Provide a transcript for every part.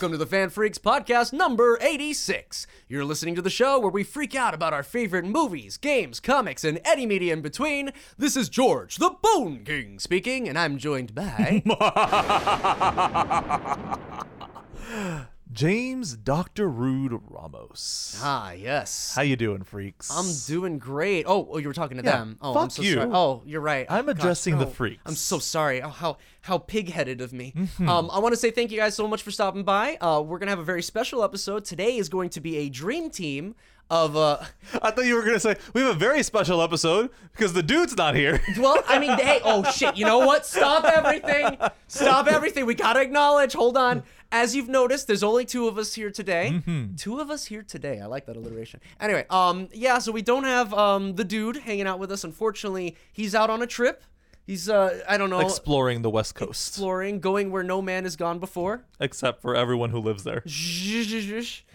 Welcome to the FanFreeks podcast number 86. You're listening to the show where we freak out about our favorite movies, games, comics, and any media in between. This is George, the Bone King, speaking, and I'm joined by. James Dr. Rude Ramos. ah, yes. How you doing, freaks? I'm doing great. Oh, oh, you were talking to Yeah, them. Oh, I'm fuck so you. sorry. Oh, you're right. I'm Oh, gosh, addressing the oh, freaks. I'm so sorry. Oh, how how pig-headed of me. Mm-hmm. Um, I want to say thank you guys so much for stopping by. Uh, we're gonna have a very special episode. Today is going to be a dream team of uh. I thought you were gonna say we have a very special episode because the dude's not here. Well, I mean, hey, oh shit, you know what? Stop everything. Stop everything. We gotta acknowledge. Hold on. As you've noticed, there's only two of us here today. Mm-hmm. Two of us here today. I like that alliteration. Anyway, um, yeah, so we don't have um the dude hanging out with us. Unfortunately, he's out on a trip. He's uh, I don't know, Exploring the West Coast, exploring, going where no man has gone before. except for everyone who lives there.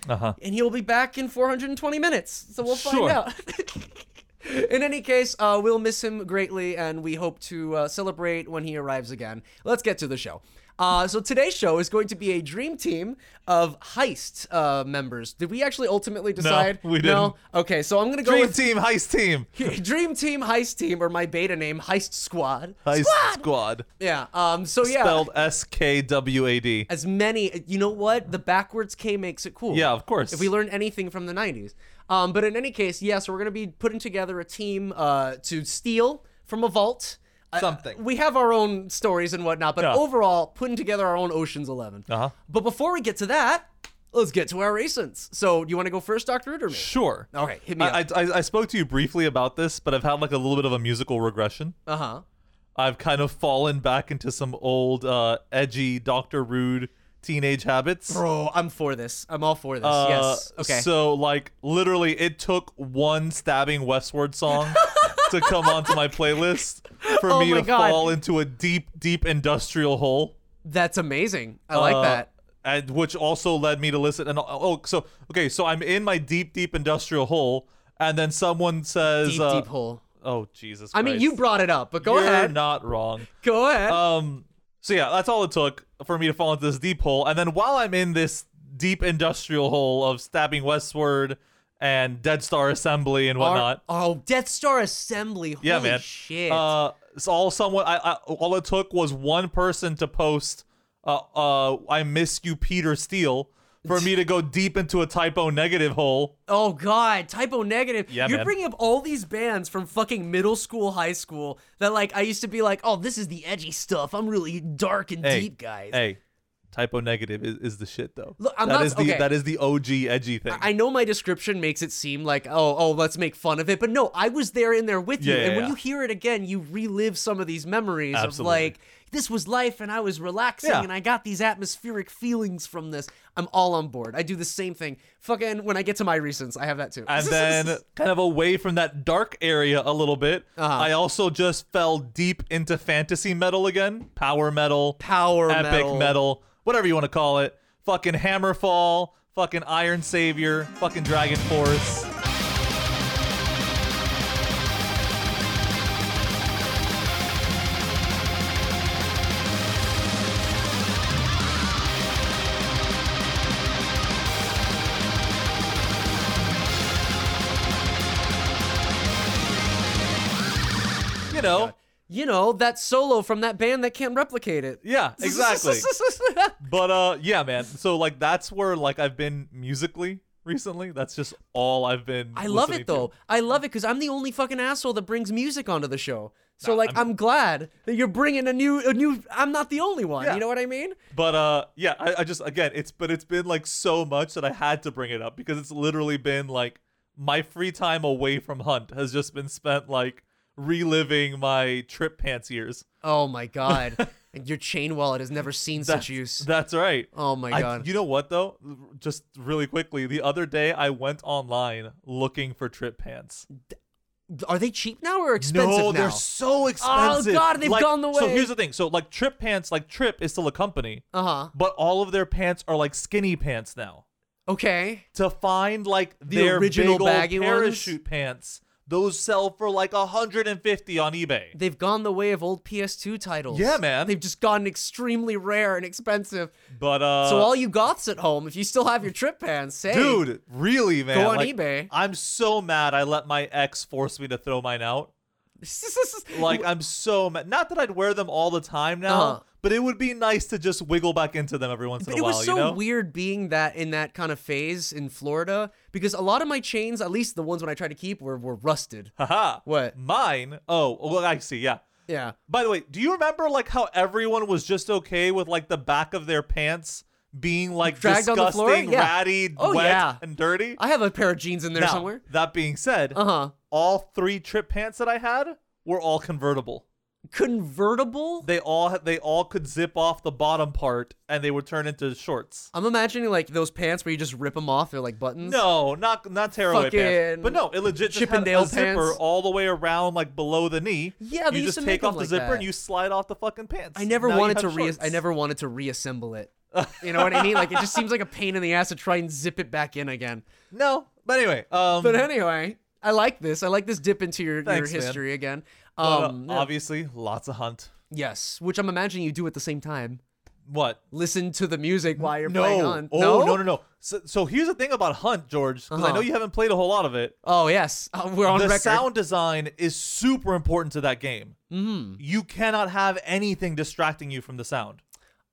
Uh huh. and he'll be back in 420 minutes. So we'll find Sure. out. in any case, uh, we'll miss him greatly, and we hope to uh, celebrate when he arrives again. Let's get to the show. Uh, so today's show is going to be a dream team of heist uh, members. Did we actually ultimately decide? No, we No. Okay, so I'm gonna go Dream with Team, Heist Team, Dream Team Heist Team, or my beta name, Heist Squad. Heist Squad. Squad, Yeah. Um. So yeah. spelled S K W A D. as many you know what the backwards k makes it cool Yeah, of course. if we learn anything from the 90s um, but in any case yes yeah, so we're going to be putting together a team uh, to steal from a vault Uh, Something. we have our own stories and whatnot but Yeah. overall putting together our own oceans 11 Uh huh. but before we get to that let's get to our recents so do you want to go first dr Rude, or me Sure. okay hit me I, up I, I I spoke to you briefly about this, but I've had like a little bit of a musical regression. uh-huh I've kind of fallen back into some old, uh, edgy Dr. Rude teenage habits. bro i'm for this i'm all for this Uh, yes okay So like literally, it took one stabbing westward song to come onto my playlist for Oh me to God. fall into a deep, deep industrial hole. that's amazing i like Uh, that And which also led me to listen. And oh, so okay, so I'm in my deep, deep industrial hole, and then someone says, deep uh, deep hole "Oh Jesus!" i mean you brought it up but go ahead. You're ahead not wrong. go ahead Um. So yeah, that's all it took for me to fall into this deep hole. And then while I'm in this deep industrial hole of stabbing westward and Dead Star Assembly and whatnot, Our- oh, Death Star Assembly. Holy yeah, man. shit. Uh, it's all someone. I, I all it took was one person to post. Uh, uh, I miss you, Peter Steele, for me to go deep into a Type O Negative hole. oh god, Type O Negative. Yeah, You're man. bringing up all these bands from fucking middle school, high school that like I used to be like, oh, this is the edgy stuff. I'm really dark and Hey, deep, guys. Hey, Type O Negative is, is the shit though. Look, I'm That not- is the okay. that is the OG edgy thing. I know my description makes it seem like, oh, oh, let's make fun of it, but no, I was there in there with you, Yeah, and yeah, when yeah. you hear it again, you relive some of these memories of like, this was life, and I was relaxing, and I got these atmospheric feelings from this. I'm all on board. I do the same thing. Fucking when I get to my recents, I have that too. and then kind of away from that dark area a little bit. Uh-huh. I also just fell deep into fantasy metal again, power metal, power epic metal. metal. Whatever you want to call it. Fucking Hammerfall, fucking Iron Savior, fucking Dragon Force. You know, You know that solo from that band that can't replicate it. yeah, exactly. But uh yeah, man. So like that's where like I've been musically recently. That's just all I've been I love it though. to. I love it because I'm the only fucking asshole that brings music onto the show. So like, I'm- I'm, glad that you're bringing a new, a new. I'm not the only one. Yeah. You know what I mean? But uh yeah, I, I just again it's but it's been like so much that I had to bring it up because it's literally been like my free time away from Hunt has just been spent like reliving my trip pants years. Oh my god. your chain wallet has never seen such That's, use. that's right. Oh my I- god. you know what though? Just really quickly, the other day I went online looking for trip pants. Are they cheap now or expensive no, now? they're so expensive. Oh god, they've Like, gone the way. So here's the thing. So like Tripp Pants, like Tripp is still a company, Uh huh. but all of their pants are like skinny pants now. Okay. To find like their original baggy ones? parachute pants those sell for like 150 on eBay. They've gone the way of old PS2 titles. Yeah, man. They've just gotten extremely rare and expensive. But uh so all you goths at home, if you still have your trip pants, hey, dude, really, man. go on like, eBay. I'm so mad I let my ex force me to throw mine out. Like I'm so mad. Not that I'd wear them all the time now, Uh-huh. but it would be nice to just wiggle back into them every once in it a while, was so you know? weird being that in that kind of phase in Florida because a lot of my chains, at least the ones when I tried to keep, were were rusted. Haha. What? Mine? Oh, well, I see. Yeah. Yeah. By the way, do you remember like how everyone was just okay with like the back of their pants being like Dragged on the floor? disgusting, Yeah. ratty, Oh, wet, yeah. and dirty? I have a pair of jeans in there Now, somewhere. That being said, Uh huh. all three trip pants that I had were all convertible. Convertible. They all they all could zip off the bottom part and they would turn into shorts. I'm imagining like those pants where you just rip them off. They're like buttons. No, not not tearaway pants. Fucking But no, it legit just had a zipper pants. all the way around like below the knee. Yeah, they you used just to take make off 'em the like zipper that. and you slide off the fucking pants. I never Now you wanted to re. shorts. I never wanted to reassemble it. You know what I mean? Like it just seems like a pain in the ass to try and zip it back in again. No, but anyway, um, But anyway, I like this. I like this dip into your, Thanks, your man. history again. but, uh, Um, yeah. obviously, lots of hunt. yes, which I'm imagining you do at the same time. What? Listen to the music while you're no. playing on. Oh no no no. So, so here's the thing about Hunt, George, because I know Uh-huh. you haven't played a whole lot of it. Oh yes, uh, we're on the record. sound design is super important to that game. Mhm. You cannot have anything distracting you from the sound.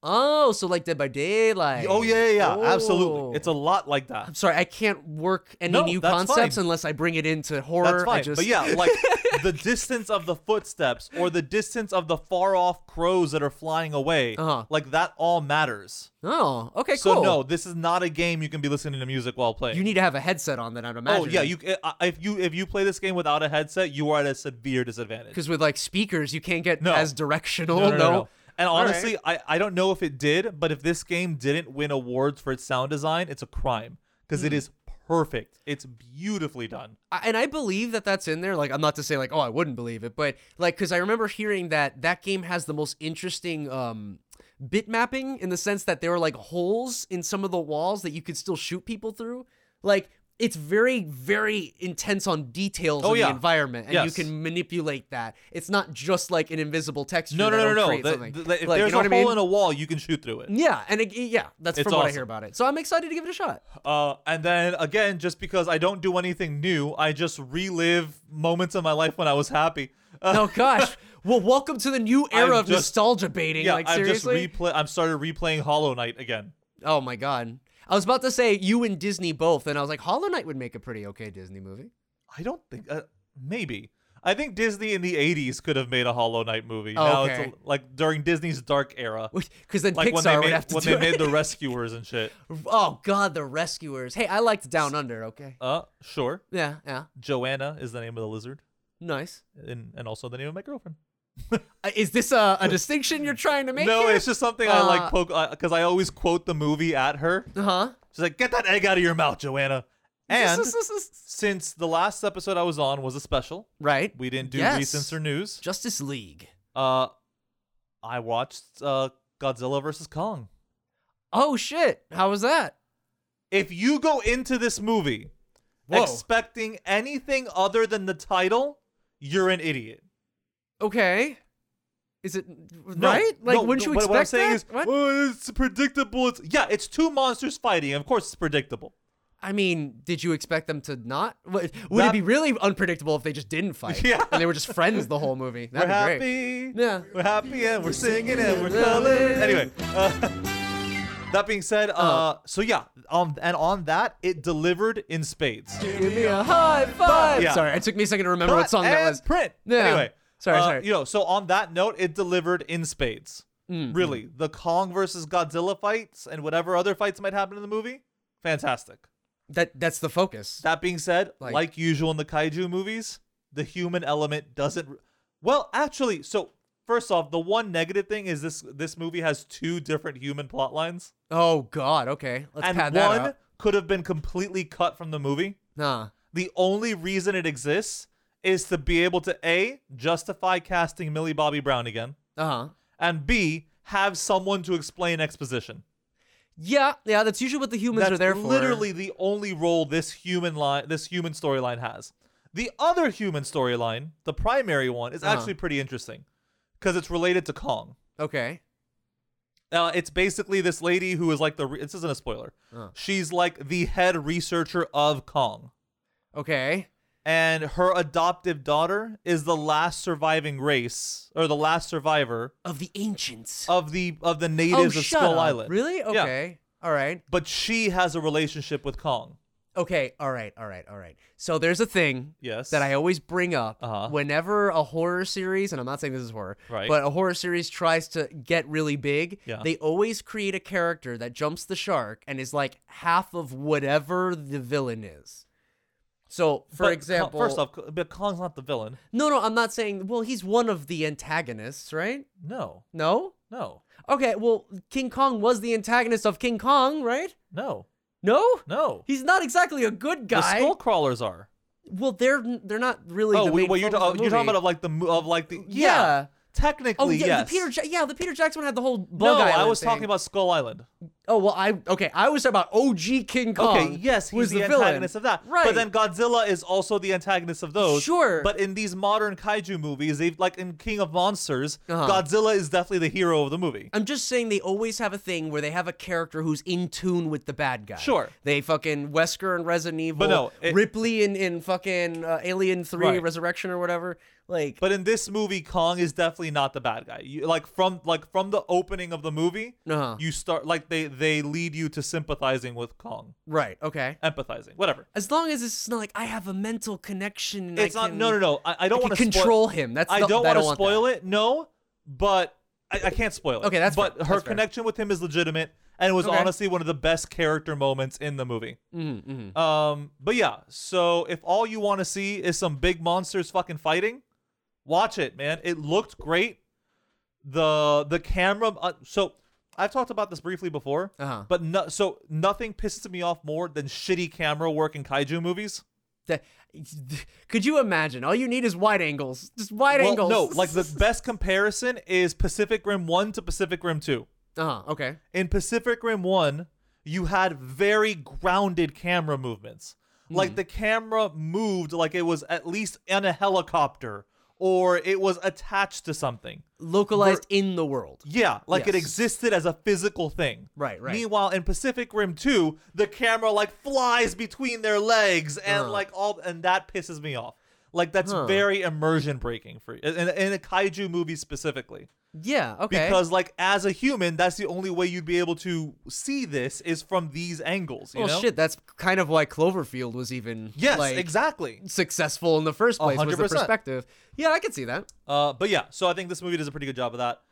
Oh, so like Dead by Daylight. Oh yeah, yeah, yeah. Oh. absolutely. It's a lot like that. I'm sorry, I can't work any No, new concepts fine. unless I bring it into horror. That's fine. Just, But yeah, like the distance of the footsteps or the distance of the far off crows that are flying away, Uh-huh. like that all matters. Oh, okay, So cool. So no, this is not a game you can be listening to music while playing. you need to have a headset on that. I'd imagine. Oh yeah, you uh, if you if you play this game without a headset, you are at a severe disadvantage. because with like speakers, you can't get No. as directional. no, no, no. And All right. honestly, I, I don't know if it did, but if this game didn't win awards for its sound design, it's a crime because Hmm. it is perfect. It's beautifully done. I- and I believe that that's in there. Like, I'm not to say like, oh, I wouldn't believe it, but like, because I remember hearing that that game has the most interesting um bit mapping in the sense that there are like holes in some of the walls that you could still shoot people through. Like, it's very, very intense on details Oh, in yeah. the environment, and you can manipulate that. It's not just like an invisible texture. No, no, no, no. create The- the- if Like, you there's know a what I hole mean? in a wall, you can shoot through it. Yeah, and it, yeah, that's It's from what I hear about it. So I'm excited to give it a shot. Uh, and then again, just because I don't do anything new, I just relive moments of my life when I was happy. Uh, Oh gosh. well, welcome to the new era I'm of just- nostalgia baiting. yeah, like I'm just seriously. replay. I'm started replaying Hollow Knight again. oh my god. I was about to say you and Disney both, and I was like, Hollow Knight would make a pretty okay Disney movie. I don't think. Uh, maybe. I think Disney in the '80s could have made a Hollow Knight movie. Oh, now okay. it's a, like during Disney's dark era, Because then like Pixar when they would made have to when they made the Rescuers and shit. oh god, the Rescuers. Hey, I liked Down Under. Okay. Uh, sure. Yeah, yeah. Joanna is the name of the lizard, Nice. and and also the name of my girlfriend. Uh, is this a, a distinction you're trying to make? no, here? it's just something I Uh, like poke because I always quote the movie at her. Uh huh. She's like, "Get that egg out of your mouth, Joanna." And since the last episode I was on was a special, right. we didn't do Yes. recents or news. Justice League. Uh, I watched uh Godzilla versus Kong. Oh shit! How was that? If you go into this movie Whoa. expecting anything other than the title, you're an idiot. Okay. Is it No, right? Like, no, wouldn't you expect what I'm saying that? is, What? "Oh, it's predictable. It's yeah, it's two monsters fighting. Of course, it's predictable. I mean, did you expect them to not? Would, would it be really unpredictable if they just didn't fight? Yeah. And they were just friends the whole movie. That'd we're be happy. great. Yeah. We're happy and we're singing and we're coloring. Anyway, uh, that being said, uh, Uh. so yeah, um, and on that, it delivered in spades. Give me a high five. Yeah. Sorry, it took me a second to remember what song that was. Print. Yeah. Anyway, Sorry, uh, sorry. You know, so on that note, it delivered in spades. Mm, Really, the Kong versus Godzilla fights and whatever other fights might happen in the movie, fantastic. That that's the focus. That being said, Like- like, usual in the kaiju movies, the human element doesn't. Well, actually, so first off, the one negative thing is this: this movie has two different human plot lines, oh God. Okay, let's and pad that one could have been completely cut from the movie. Nah. The only reason it exists is to be able to a justify casting Millie Bobby Brown again, Uh huh. and b have someone to explain exposition. Yeah, yeah. That's usually what the humans That's are there for. literally the only role this human line, this human storyline has. The other human storyline, the primary one, is Uh-huh. actually pretty interesting because it's related to Kong. Okay. Uh, it's basically this lady who is like the. Re- this isn't a spoiler. Uh. She's like the head researcher of Kong, Okay. And her adoptive daughter is the last surviving race or the last survivor Of the ancients. of the of the oh, natives of Skull up. Island. Really? Yeah. Okay. All right. But she has a relationship with Kong. Okay. All right. All right. All right. So there's a thing Yes. that I always bring up Uh-huh. whenever a horror series, and I'm not saying this is horror, Right. but a horror series tries to get really big, Yeah. they always create a character that jumps the shark and is like half of whatever the villain is. So, for But example, first off, but Kong's not the villain. no, no, I'm not saying. Well, he's one of the antagonists, right? No, No. no, Okay. Well, King Kong was the antagonist of King Kong, right? no, No. no. He's not exactly a good guy. The guy. skull crawlers are. well, they're they're not really. oh, the wait, main well, you're, ta- you're talking about of like the mo- of like the yeah. yeah. Technically, Oh yeah, yes. the Peter. Ja- yeah, the Peter Jackson one had the whole no, bug I was thing. talking about Skull Island. Oh well, I okay. I was talking about OG King Kong. Okay, yes, he's was the, villain. antagonist of that. Right. But then Godzilla is also the antagonist of those. Sure. But in these modern kaiju movies, they've like in King of Monsters, Uh-huh. Godzilla is definitely the hero of the movie. I'm just saying they always have a thing where they have a character who's in tune with the bad guy. Sure. They fucking Wesker and Resident Evil. But no, it- Ripley in in fucking uh, Alien Three Right. Resurrection or whatever. Like But in this movie, Kong is definitely not the bad guy. You, like from like from the opening of the movie, Uh-huh. you start like they they lead you to sympathizing with Kong, right. Okay. empathizing, whatever. As long as it's not like I have a mental connection. It's I not. can, No, no, no. I, I don't want to control him. That's I don't I want to spoil that. it. No, but I, I can't spoil it. Okay, that's But fair. her That's fair. connection with him is legitimate, and it was Okay. honestly one of the best character moments in the movie. Mm-hmm, mm-hmm. Um, but yeah. So if all you want to see is some big monsters fucking fighting, watch it, man. It looked great. The the camera. Uh, so I've talked about this briefly before, Uh-huh. but no, so nothing pisses me off more than shitty camera work in kaiju movies. That- could you imagine? All you need is wide angles. Just wide Well, angles. no, like the best comparison is Pacific Rim 1 to Pacific Rim 2. Uh huh. Okay. In Pacific Rim 1, you had very grounded camera movements. Hmm. Like the camera moved like it was at least in a helicopter or it was attached to something. Localized in the world. Yeah, like it existed as a physical thing. Right, right. Meanwhile, in Pacific Rim 2, the camera like flies between their legs and Huh. like all and that pisses me off. Like that's Huh. very immersion breaking for in, in a kaiju movie specifically. Yeah. Okay. Because like as a human, that's the only way you'd be able to see this is from these angles, you well, know? Oh, shit. That's kind of why Cloverfield was even Yes, like, exactly. successful in the first place. Was the 100%. perspective? Yeah, I can see that. Uh, but yeah, so I think this movie does a pretty good job of that.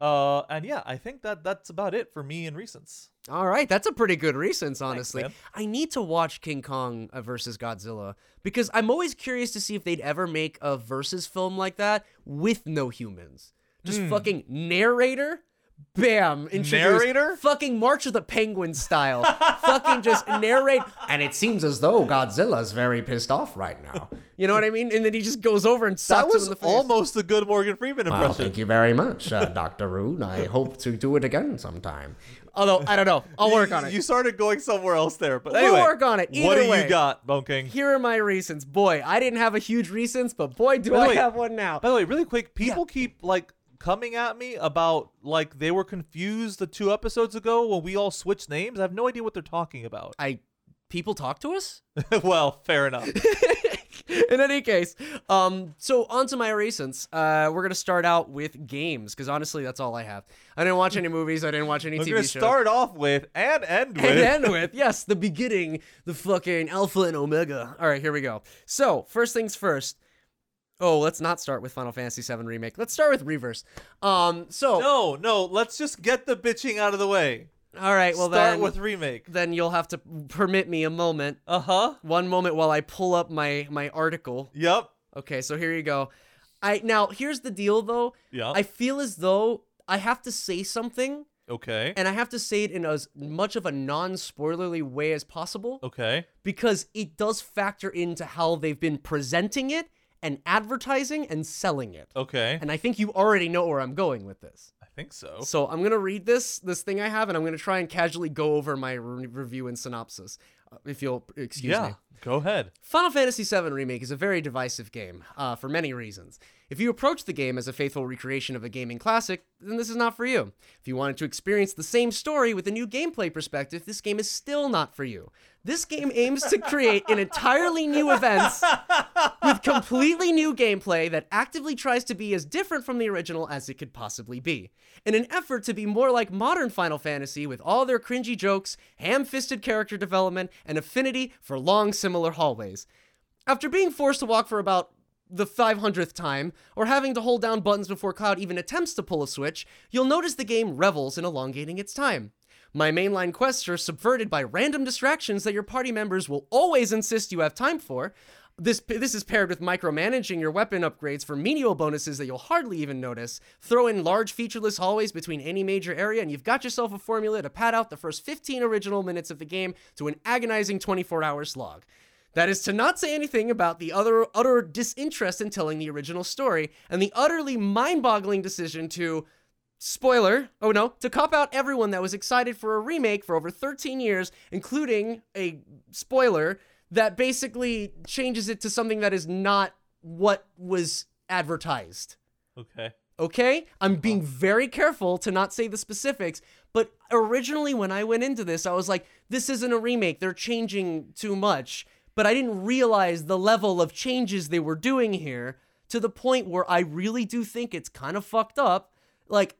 Uh, and yeah, I think that that's about it for me and recents. All right, that's a pretty good recent, honestly. man. I need to watch King Kong uh, versus Godzilla because I'm always curious to see if they'd ever make a versus film like that with no humans. Just fucking narrator, bam, Narrator? fucking March of the Penguin style, fucking just narrate. And it seems as though Godzilla's very pissed off right now. You know what I mean? And then he just goes over and That sucks him was the almost a good Morgan Freeman impression. Well, thank you very much, uh, Dr. Rude. I hope to do it again sometime. Although I don't know, I'll work on it. You started going somewhere else there, but We'll work on it. what do way. you got, Bone King? Here are my reasons. Boy, I didn't have a huge reasons, but boy, do I way- have one now. By the way, really quick, people keep like coming at me about like they were confused the two episodes ago when we all switched names. I have no idea what they're talking about. I people talk to us. well, fair enough. In any case, um, so on to my recents. Uh, we're gonna start out with games because honestly, that's all I have. I didn't watch any movies. I didn't watch any We're TV gonna shows. start off with and end with. and end with yes, the beginning, the fucking alpha and omega. All right, here we go. So first things first. Oh, let's not start with Final Fantasy VII remake. Let's start with Reverse. Um, so no, no, let's just get the bitching out of the way. All right, well Start then, with remake. then you'll have to permit me a moment. Uh huh. One moment while I pull up my my article. Yep. Okay, so here you go. I now here's the deal though. Yeah. I feel as though I have to say something okay. and I have to say it in as much of a non-spoilerly way as possible Okay. because it does factor into how they've been presenting it and advertising and selling it. Okay. And I think you already know where I'm going with this. I think so. So I'm gonna read this this thing I have, and I'm gonna try and casually go over my re- review and synopsis, uh, if you'll excuse Yeah. me. Go ahead. Final Fantasy VII Remake is a very divisive game uh, for many reasons. If you approach the game as a faithful recreation of a gaming classic, then this is not for you. If you wanted to experience the same story with a new gameplay perspective, this game is still not for you. This game aims to create an entirely new events with completely new gameplay that actively tries to be as different from the original as it could possibly be. In an effort to be more like modern Final Fantasy with all their cringy jokes, ham fisted character development, and affinity for long, similar hallways. After being forced to walk for about the 500th time, or having to hold down buttons before Cloud even attempts to pull a switch, you'll notice the game revels in elongating its time. My mainline quests are subverted by random distractions that your party members will always insist you have time for. This, this is paired with micromanaging your weapon upgrades for menial bonuses that you'll hardly even notice. Throw in large featureless hallways between any major area, and you've got yourself a formula to pad out the first 15 original minutes of the game to an agonizing 24 hour slog. That is to not say anything about the other utter disinterest in telling the original story and the utterly mind-boggling decision to spoiler, oh no, to cop out everyone that was excited for a remake for over 13 years, including a spoiler that basically changes it to something that is not what was advertised. Okay. Okay? I'm being very careful to not say the specifics, but originally when I went into this, I was like, this isn't a remake. They're changing too much. But I didn't realize the level of changes they were doing here to the point where I really do think it's kind of fucked up. Like,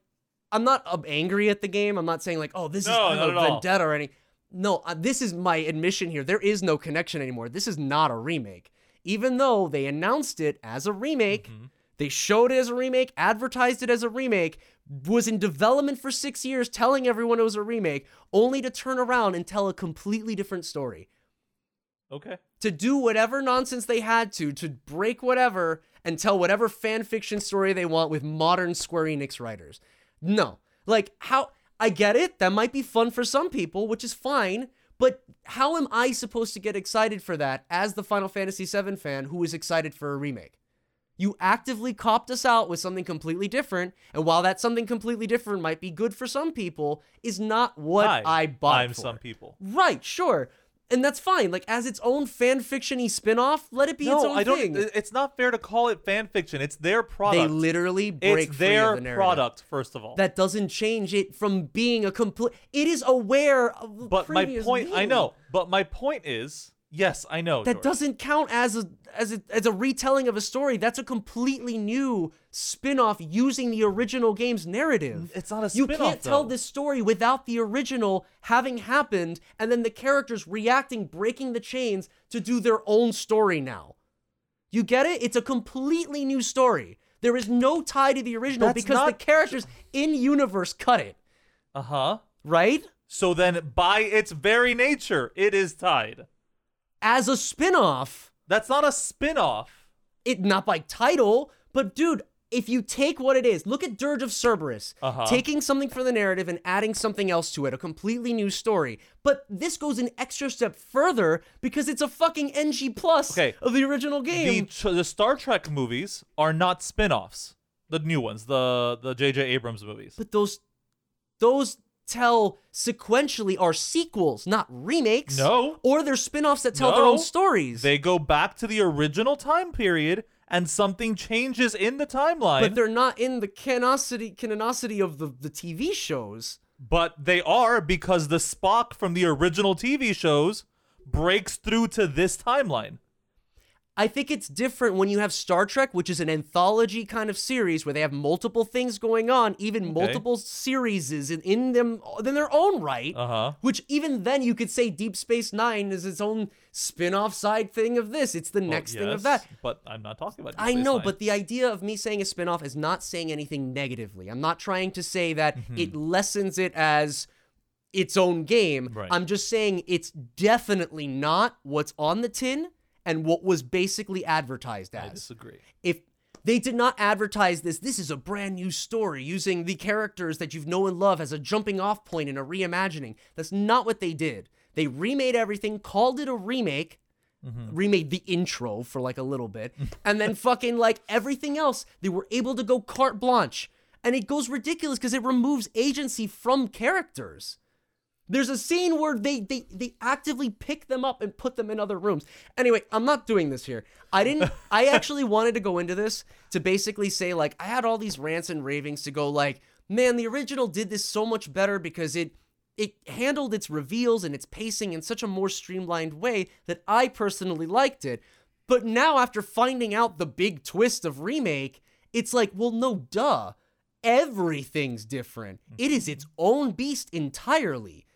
I'm not uh, angry at the game. I'm not saying, like, oh, this No, is at all. vendetta or any. No, uh, this is my admission here. There is no connection anymore. This is not a remake. Even though they announced it as a remake, Mm-hmm. they showed it as a remake, advertised it as a remake, was in development for six years, telling everyone it was a remake, only to turn around and tell a completely different story. Okay. To do whatever nonsense they had to, to break whatever and tell whatever fan fiction story they want with modern Square Enix writers. No. Like, how. I get it. That might be fun for some people, which is fine. But how am I supposed to get excited for that as the Final Fantasy VII fan who is excited for a remake? You actively copped us out with something completely different, and while that something completely different might be good for some people, is not what Hi, I bought I'm for. some people. Right, sure. And that's fine. Like as its own fan fiction-y spin-off, let it be its No, own I don't. thing. It's not fair to call it fan fiction. It's their product. they literally break it's free their of the product, first of all. That doesn't change it from being a complete. It is aware of the but my point, I know. But my point is, yes, I know. that George. doesn't count as a as a as a retelling of a story. That's a completely new spin-off using the original game's narrative. It's not a You spin-off, You can't tell this story without the original having happened and then the characters reacting, breaking the chains to do their own story now. You get it? It's a completely new story. There is no tie to the original That's because the characters in universe cut it, Uh huh. right? So then, by its very nature, it is tied. As a spin-off, That's not a spin-off. it not by title, but dude, if you take what it is, look at Dirge of Cerberus, Uh-huh. taking something from the narrative and adding something else to it, a completely new story. But this goes an extra step further because it's a fucking NG plus Okay. of the original game. ch- the Star Trek movies are not spin-offs. The new ones, the the J.J. Abrams movies. but those those tell sequentially are sequels, not remakes. No. Or they're spin-offs that tell their own stories. They go back to the original time period, and something changes in the timeline. but they're not in the canonicity canonicity of the, the TV shows. But they are because the Spock from the original TV shows breaks through to this timeline. I think it's different when you have Star Trek, which is an anthology kind of series where they have multiple things going on, even multiple series in, in them in their own right. Uh huh. Which even then you could say Deep Space Nine is its own spin-off side thing of this. It's the next thing of that. But I'm not talking about. Deep I Space know, Nine. but the idea of me saying a spin-off is not saying anything negatively. I'm not trying to say that Mm-hmm. it lessens it as its own game. Right. I'm just saying it's definitely not what's on the tin and what was basically advertised as. I disagree. If they did not advertise this, this is a brand new story using the characters that you've known and love as a jumping off point in a reimagining. That's not what they did. They remade everything, called it a remake, mm-hmm. remade the intro for like a little bit, and then fucking like everything else, they were able to go carte blanche. And it goes ridiculous because it removes agency from characters. There's a scene where they they they actively pick them up and put them in other rooms. Anyway, I'm not doing this here. I didn't I actually wanted to go into this to basically say like I had all these rants and ravings to go like, man, the original did this so much better because it it handled its reveals and its pacing in such a more streamlined way that I personally liked it. But now after finding out the big twist of remake, it's like, well, no, duh. Everything's different. It is its mm-hmm. own beast entirely.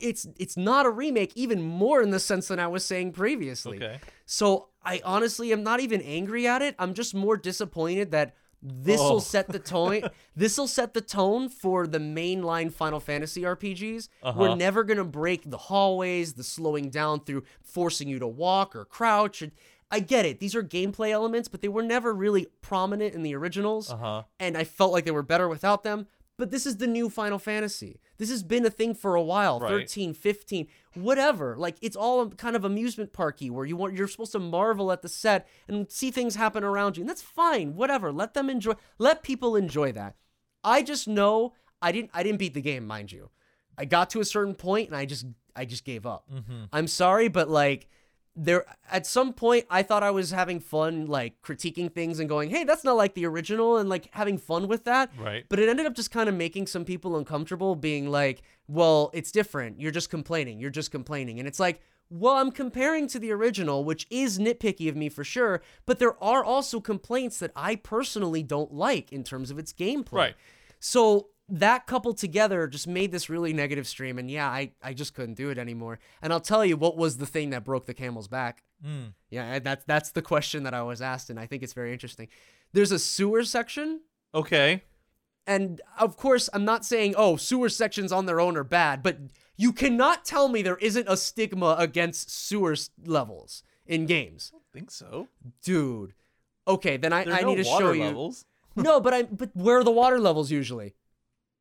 It's it's not a remake even more in the sense than I was saying previously. Okay. So I honestly am not even angry at it. I'm just more disappointed that this will Oh. set the tone. this will set the tone for the mainline Final Fantasy RPGs. We're Uh-huh. never gonna break the hallways, the slowing down through forcing you to walk or crouch. And I get it; these are gameplay elements, but they were never really prominent in the originals Uh huh. and I felt like they were better without them. But this is the new Final Fantasy. This has been a thing for a while, Right. 13, 15, whatever. Like it's all kind of amusement parky where you want you're supposed to marvel at the set and see things happen around you. And that's fine. Whatever. Let them enjoy let people enjoy that. I just know I didn't I didn't beat the game, mind you. I got to a certain point and I just I just gave up. Mm-hmm. I'm sorry, but like there at some point I thought I was having fun like critiquing things and going, "Hey, that's not like the original," and like having fun with that. Right. But it ended up just kind of making some people uncomfortable being like, "Well, it's different. You're just complaining. You're just complaining." And it's like, "Well, I'm comparing to the original, which is nitpicky of me for sure, but there are also complaints that I personally don't like in terms of its gameplay." Right. So that coupled together just made this really negative stream, and yeah, I, I just couldn't do it anymore. And I'll tell you what was the thing that broke the camel's back. Mm. Yeah, and that's that's the question that I was asked, and I think it's very interesting. There's a sewer section, Okay. and of course, I'm not saying oh sewer sections on their own are bad, but you cannot tell me there isn't a stigma against sewer levels in games, i think so. dude. Okay, then I, I no need to water show you. levels. No, but I but where are the water levels usually?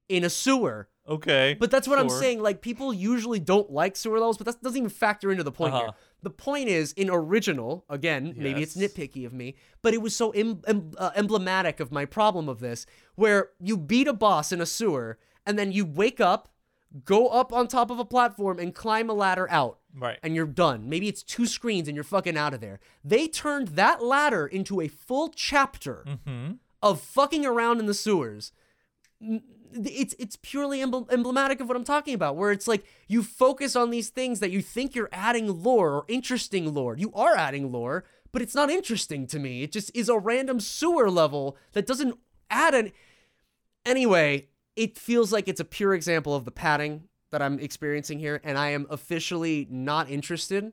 In a sewer. Okay. But that's what I'm saying. Like people usually don't like sewer levels, but that doesn't even factor into the point here. Uh-huh. The point is, in original, again, maybe it's nitpicky of me, but it was so em- em- uh, emblematic of my problem of this, where you beat a boss in a sewer, and then you wake up, go up on top of a platform, and climb a ladder out. Right. And you're done. Maybe it's two screens and you're fucking out of there. They turned that ladder into a full chapter Mm-hmm. of fucking around in the sewers. N- It's it's purely emblematic of what I'm talking about, where it's like you focus on these things that you think you're adding lore or interesting lore. You are adding lore, but it's not interesting to me. It just is a random sewer level that doesn't add an. Anyway, it feels like it's a pure example of the padding that I'm experiencing here, and I am officially not interested.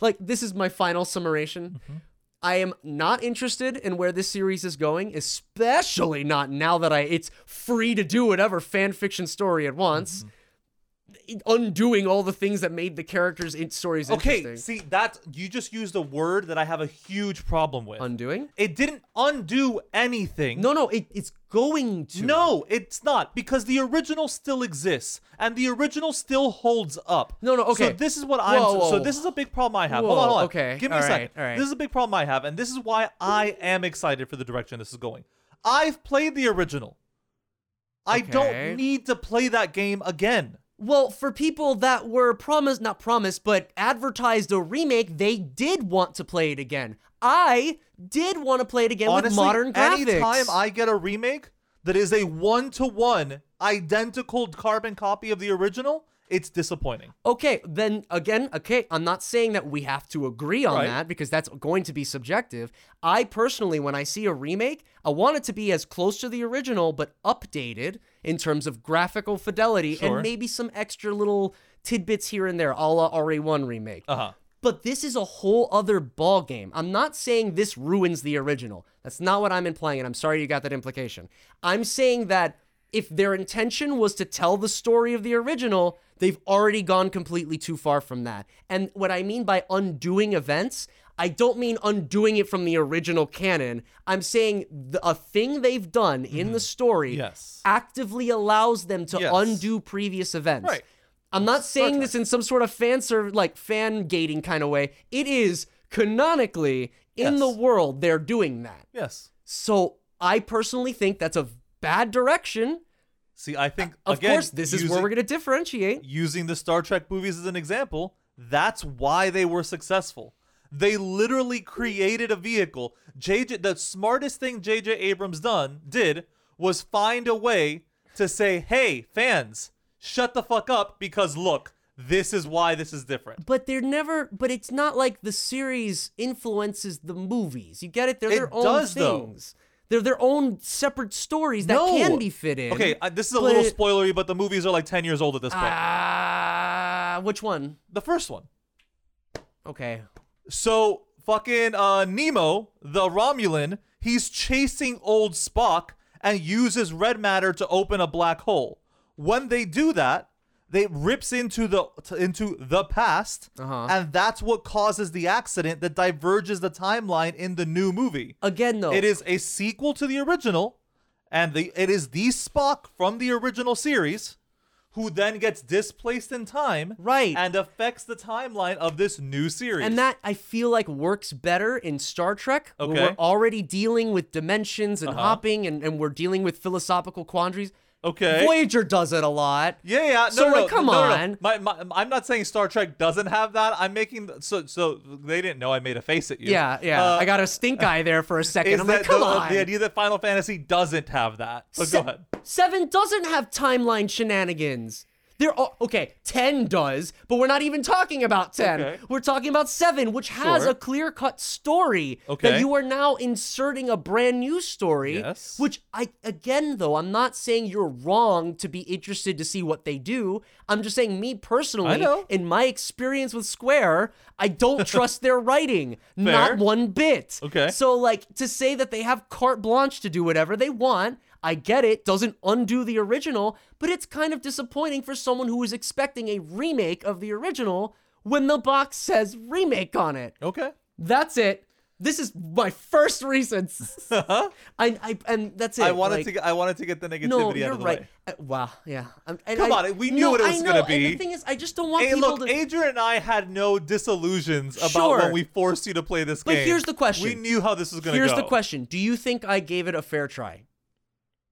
Like this is my final summation. Mm-hmm. I am not interested in where this series is going, especially not now that I it's free to do whatever fan fiction story it wants. Mm-hmm. Undoing all the things that made the characters in stories interesting. Okay. See that you just used a word that I have a huge problem with. Undoing? it didn't undo anything. No, no, it, it's going to. No, it's not because the original still exists and the original still holds up. No, no, okay. So this is what I'm. Whoa, whoa. So this is a big problem I have. hold on, hold on. okay. Give me All a second. all right. This is a big problem I have, and this is why I am excited for the direction this is going. I've played the original. I Okay. don't need to play that game again. Well, for people that were promised, not promised, but advertised a remake, they did want to play it again. I did want to play it again Honestly, with modern graphics. anytime I get a remake that is a one-to-one identical carbon copy of the original, it's disappointing. Okay, then again, okay, I'm not saying that we have to agree on Right. that because that's going to be subjective. I personally, when I see a remake, I want it to be as close to the original but updated in terms of graphical fidelity Sure. and maybe some extra little tidbits here and there, a la RE1 remake. Uh-huh. But this is a whole other ball game. I'm not saying this ruins the original. That's not what I'm implying, and I'm sorry you got that implication. I'm saying that if their intention was to tell the story of the original, they've already gone completely too far from that. And what I mean by undoing events, I don't mean undoing it from the original canon. I'm saying the, a thing they've done in the mm-hmm. story Yes. actively allows them to Yes. undo previous events. Right. I'm not saying this in some sort of fan serv like fan gating kind of way. It is canonically in Yes. the world they're doing that. Yes. So I personally think that's a bad direction. See, I think Of again, course, this is where we're gonna differentiate. using the Star Trek movies as an example, that's why they were successful. They literally created a vehicle. JJ the smartest thing JJ Abrams done did was find a way to say, "Hey, fans, shut the fuck up because look, this is why this is different." But they're never. But it's not like the series influences the movies. You get it? They're It their own does, though. Things. They're their own separate stories that No. can be fit in. Okay, I, this is a little it- spoilery, but the movies are like 10 years old at this point. Ah, which one? the first one. Okay. So fucking uh Nemo, the Romulan, he's chasing old Spock and uses red matter to open a black hole. When they do that, they rips into the into the past, Uh-huh. and that's what causes the accident that diverges the timeline in the new movie. Again, though. It is a sequel to the original, and the it is the Spock from the original series who then gets displaced in time, Right. and affects the timeline of this new series. And that I feel like works better in Star Trek, Okay. where we're already dealing with dimensions and Uh-huh. hopping, and, and we're dealing with philosophical quandaries. Okay, Voyager does it a lot. Yeah, yeah. No, So, no, like, come no, no, no. on. My, my, I'm not saying Star Trek doesn't have that. I'm making so so they didn't know I made a face at you. Yeah, yeah. Uh, I got a stink eye there for a second. I'm like, come the, on. the idea that Final Fantasy doesn't have that? But Se- go ahead. Seven doesn't have timeline shenanigans. There are okay, ten does, but we're not even talking about ten. Okay. We're talking about seven, which has Sure. a clear-cut story Okay. that you are now inserting a brand new story. Yes. Which I again though, I'm not saying you're wrong to be interested to see what they do. I'm just saying me personally, in my experience with Square, I don't trust their writing. Not one bit. Okay. So like to say that they have carte blanche to do whatever they want, I get it, doesn't undo the original, but it's kind of disappointing for someone who was expecting a remake of the original when the box says remake on it. Okay. That's it. This is my first reason. I, I and that's it. I wanted like- to get, I wanted to get the negativity No, out you're of the right. way. Uh, wow, yeah. And Come I- on, we knew no, what it was gonna be. and be. the thing is, I just don't want Hey, people look, to. Adrian and I had no disillusions about Sure. when we forced you to play this But game. But here's the question. We knew how this was going to go. Here's the question: Do you think I gave it a fair try?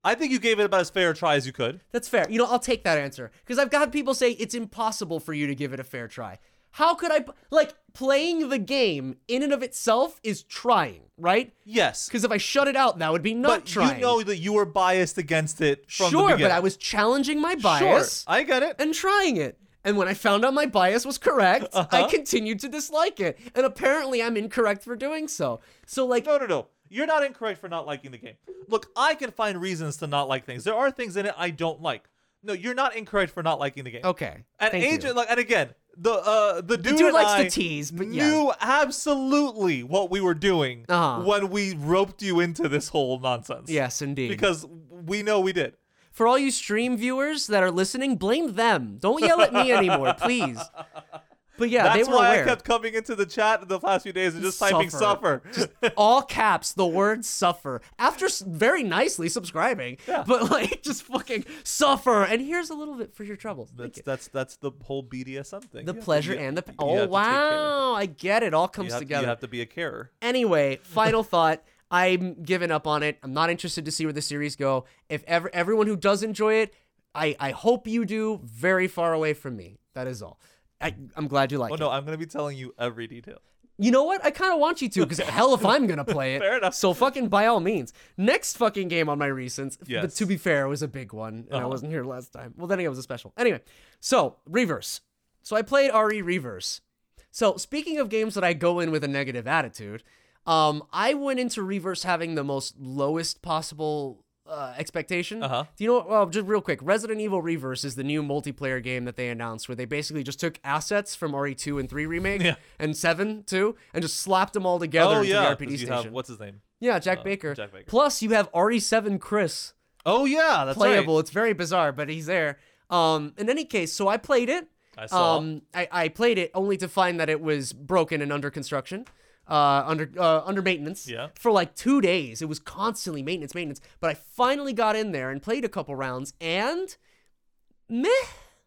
I think you gave it about as fair a try as you could. That's fair. You know, I'll take that answer because I've got people say it's impossible for you to give it a fair try. How could I like playing the game in and of itself is trying, right? Yes. Because if I shut it out, that would be not But trying. you know that you were biased against it from sure, but. I was challenging my bias. Sure, I get it. and trying it. And when I found out my bias was correct, I Uh-huh. continued to dislike it. And apparently I'm incorrect for doing so. So like No, no, no. You're not incorrect for not liking the game. Look, I can find reasons to not like things. There are things in it I don't like. No, you're not incorrect for not liking the game. okay. And thank you. agent, like, and again, the uh, the dude, dude and likes to tease, but yeah. knew absolutely what we were doing Uh-huh. when we roped you into this whole nonsense. Yes, indeed. because we know we did. For all you stream viewers that are listening, blame them. Don't yell at me anymore, please. But yeah, That's they were why aware. I kept coming into the chat in the past few days and just typing Suffer. suffer. all caps the word suffer after very nicely subscribing Yeah. but like just fucking suffer and here's a little bit for your troubles that's you. that's that's the whole BDSM thing. the pleasure and the oh have to take care. wow i get it all comes You together you have to be a carer. anyway final thought i'm giving up on it i'm not interested to see where the series go if ever everyone who does enjoy it i i hope you do very far away from me that is all I, I'm glad you like Oh it. Well, no, I'm gonna be telling you every detail. You know what? I kind of want you to, because hell if I'm gonna play it. Fair enough. So fucking by all means. Next fucking game on my recents. But to be fair, it was a big one, and I Uh-huh. wasn't here last time. Well, then again, it was a special. Anyway, so Reverse. So I played RE Reverse. So speaking of games that I go in with a negative attitude, um, I went into Reverse having the most lowest possible uh, expectation. Uh-huh. Do you know? Well, just real quick, Resident Evil Reverse is the new multiplayer game that they announced, where they basically just took assets from RE2 and 3 remake Yeah. and 7 too, and just slapped them all together oh into yeah, the RPD station. have what's his name? yeah, Jack uh, Baker. Jack Baker. Plus, you have RE7 Chris Oh yeah, that's playable. right. It's very bizarre, but he's there. Um, in any case, so I played it. I saw. Um, I, I played it only to find that it was broken and under construction, uh, under uh, under maintenance. Yeah. For like two days, it was constantly maintenance, maintenance. But I finally got in there and played a couple rounds, and meh.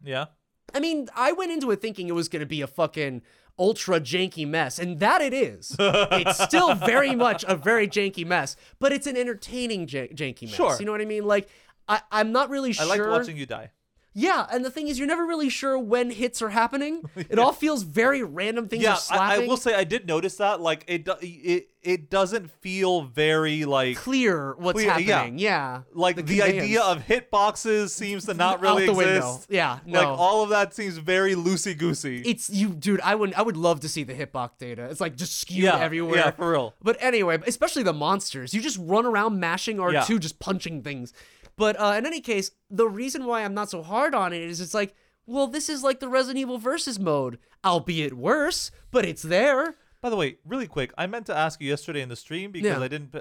yeah. I mean, I went into it thinking it was going to be a fucking ultra janky mess, and that it is. it's still very much a very janky mess, but it's an entertaining jan- janky mess. Sure. You know what I mean? Like, I, I'm not really I sure. I like watching you die. Yeah, and the thing is, you're never really sure when hits are happening. It all feels very random. Things Yeah, are slapping. I, I will say I did notice that. Like it, it, it doesn't feel very like clear what's Clear, yeah. happening. Yeah, like the, idea conveyance. of hitboxes seems to not really the exist. window. Yeah, no. Like all of that seems very loosey goosey. it's you, dude. I would, I would love to see the hitbox data. It's like just skewed Yeah, everywhere. yeah, for real. But anyway, especially the monsters. You just run around mashing R2, Yeah. just punching things. But uh, in any case, the reason why I'm not so hard on it is it's like, well, this is like the Resident Evil versus mode, albeit worse, but it's there. By the way, really quick, I meant to ask you yesterday in the stream because Yeah. I didn't. p-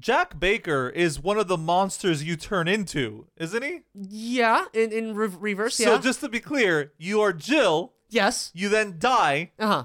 Jack Baker is one of the monsters you turn into, isn't he? Yeah, in in re- reverse. Yeah. So just to be clear, you are Jill. yes. You then die Uh huh.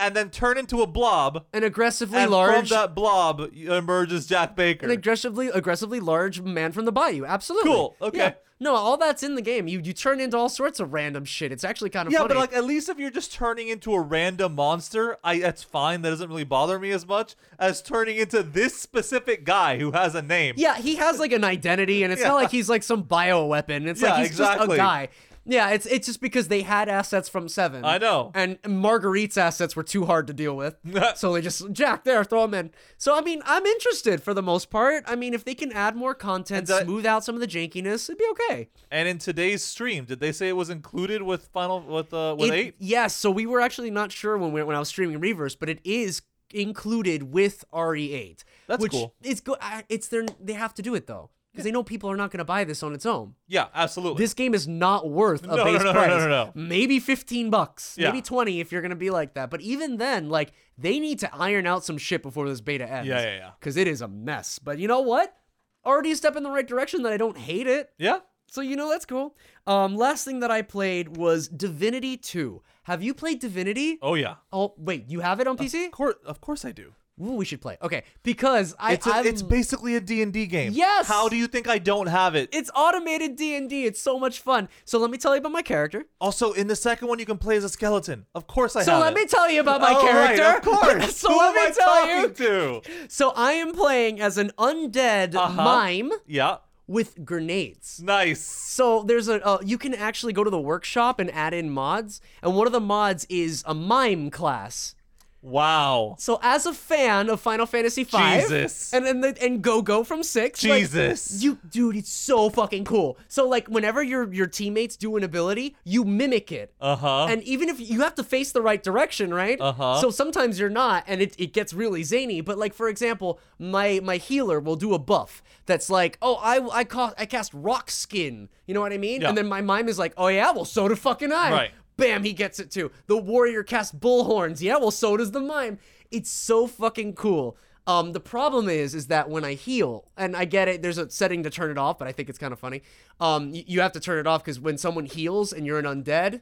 And then turn into a blob. An aggressively And large. from that blob emerges Jack Baker. an aggressively aggressively large man from the bayou. Absolutely. Cool, okay. Yeah. No, all that's in the game. You you turn into all sorts of random shit. It's actually kind of yeah, funny. but like at least if you're just turning into a random monster, I that's fine. That doesn't really bother me as much as turning into this specific guy who has a name. Yeah, he has like an identity, and it's Yeah. not like he's like some bio weapon. It's like Yeah, he's just a guy. Yeah, it's it's just because they had assets from Seven. I know. And Marguerite's assets were too hard to deal with, so they just Jack there, throw them in. So I mean, I'm interested for the most part. I mean, if they can add more content, that- smooth out some of the jankiness, it'd be okay. And in today's stream, did they say it was included with final with uh with It- eight? Yes, so we were actually not sure when we, when I was streaming Reverse, but it is included with RE8. That's which cool. It's good. It's their they have to do it though because they know people are not going to buy this on its own. Yeah, absolutely. This game is not worth a No, base no, no, price. no, no, no. Maybe 15 bucks, Yeah. maybe 20 if you're going to be like that. But even then, like they need to iron out some shit before this beta ends. Yeah, yeah, yeah. Cuz it is a mess. But you know what? Already a step in the right direction that I don't hate it. yeah. So you know that's cool. Um last thing that I played was Divinity 2. Have you played Divinity? Oh yeah. Oh, wait, you have it on PC? Of course, of course I do. Ooh, we should play. Okay, because I It's a, I'm- it's basically a D&D game. Yes! How do you think I don't have it? it's automated D&D. It's so much fun. So let me tell you about my character. Also, in the second one, you can play as a skeleton. Of course, I So have So let it. me tell you about my Oh, right, character. of course. so Who let am me I tell you. talking to? So I am playing as an undead Uh-huh. mime Yeah. with grenades. Nice. So there's a uh, you can actually go to the workshop and add in mods, and one of the mods is a mime class. Wow. So as a fan of Final Fantasy V, Jesus. and and, the, and Gogo from six, like, Jesus. you dude, it's so fucking cool. So like whenever your your teammates do an ability, you mimic it. Uh huh. And even if you have to face the right direction, right? Uh-huh. So sometimes you're not, and it, it gets really zany. But like for example, my my healer will do a buff that's like, oh, I I cast I cast rock skin. You know what I mean? Yeah. And then my mime is like, oh yeah, well so do fucking I. Right. Bam, he gets it too. The warrior casts bullhorns. Yeah, well so does the mime. It's so fucking cool. Um, the problem is, is that when I heal, and I get it, there's a setting to turn it off, but I think it's kind of funny. Um, y- you have to turn it off because when someone heals and you're an undead,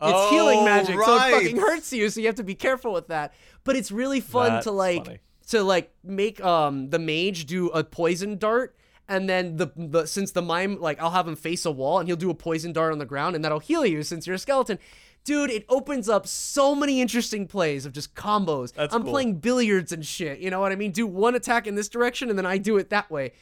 it's healing Oh, magic, so it fucking hurts you. So you have to be careful with that. But it's really fun That's to like funny. to like make um the mage do a poison dart, and then the the since the mime like I'll have him face a wall and he'll do a poison dart on the ground, and that'll heal you since you're a skeleton. Dude, it opens up so many interesting plays of just combos. That's I'm cool. playing billiards and shit. You know what I mean? Do one attack in this direction and then I do it that way.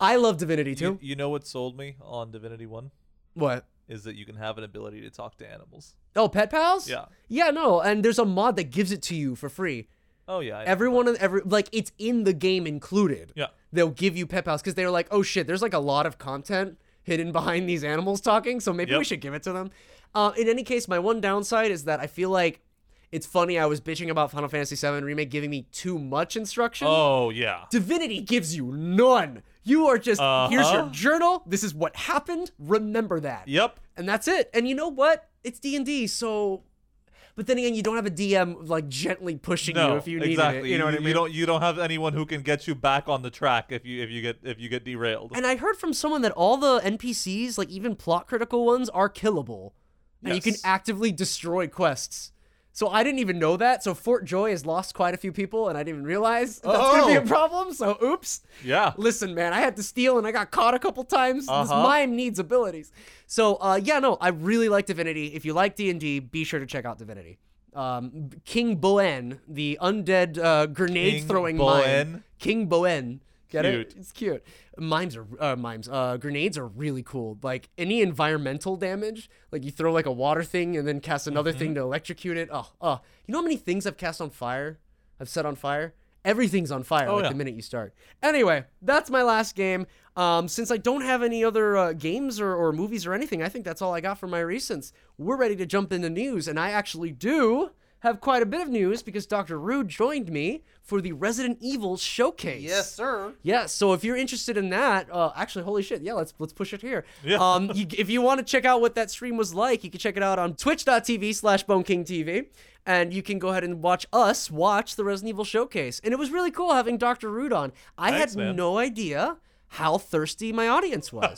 I love Divinity too. You, you know what sold me on Divinity 1? what? Is that you can have an ability to talk to animals. Oh, pet pals? Yeah. Yeah, no, and there's a mod that gives it to you for free. Oh, yeah. I. Everyone, every like it's in the game included. Yeah. They'll give you pet pals because they're like, oh shit, there's like a lot of content hidden behind these animals talking, so maybe we should give it to them. Uh, in any case, my one downside is that I feel like it's funny. I was bitching about Final Fantasy VII remake giving me too much instruction. Oh, yeah. Divinity gives you none. You are just here's your Uh-huh. journal. This is what happened. Remember that Yep. and that's it. And you know what? It's D and D, so. But then again, you don't have a DM like gently pushing No, you if you need exactly. it. You know what I mean? You don't. You don't have anyone who can get you back on the track if you if you get if you get derailed. And I heard from someone that all the NPCs, like even plot critical ones, are killable, and you can actively destroy quests. So I didn't even know that. So Fort Joy has lost quite a few people, and I didn't even realize that's gonna be a Oh. problem. So oops. yeah. Listen, man, I had to steal and I got caught a couple times. This Uh-huh. mime needs abilities. So, uh, yeah, no, I really like Divinity. If you like D and D, be sure to check out Divinity. Um, King Boen, the undead uh, grenade King throwing Boen? mime. King Boen. Get it? It's cute. Mimes are uh, mimes. Uh, grenades are really cool. Like any environmental damage, like you throw like a water thing and then cast another Mm-hmm. thing to electrocute it. Oh, oh. You know how many things I've cast on fire? I've set on fire. Everything's on fire like Oh, yeah. the minute you start. Anyway, that's my last game. Um, since I don't have any other uh, games or, or movies or anything, I think that's all I got for my recents. We're ready to jump into news, and I actually do have quite a bit of news because Dr. Rude joined me for the Resident Evil showcase. Yes, sir. Yeah, so if you're interested in that, uh, actually, holy shit, yeah, let's let's push it here. Yeah. Um, you, if you want to check out what that stream was like, you can check it out on twitch.tv slash bonekingtv, and you can go ahead and watch us watch the Resident Evil showcase. And it was really cool having Dr. Rude on. I Thanks, had man. no idea how thirsty my audience was.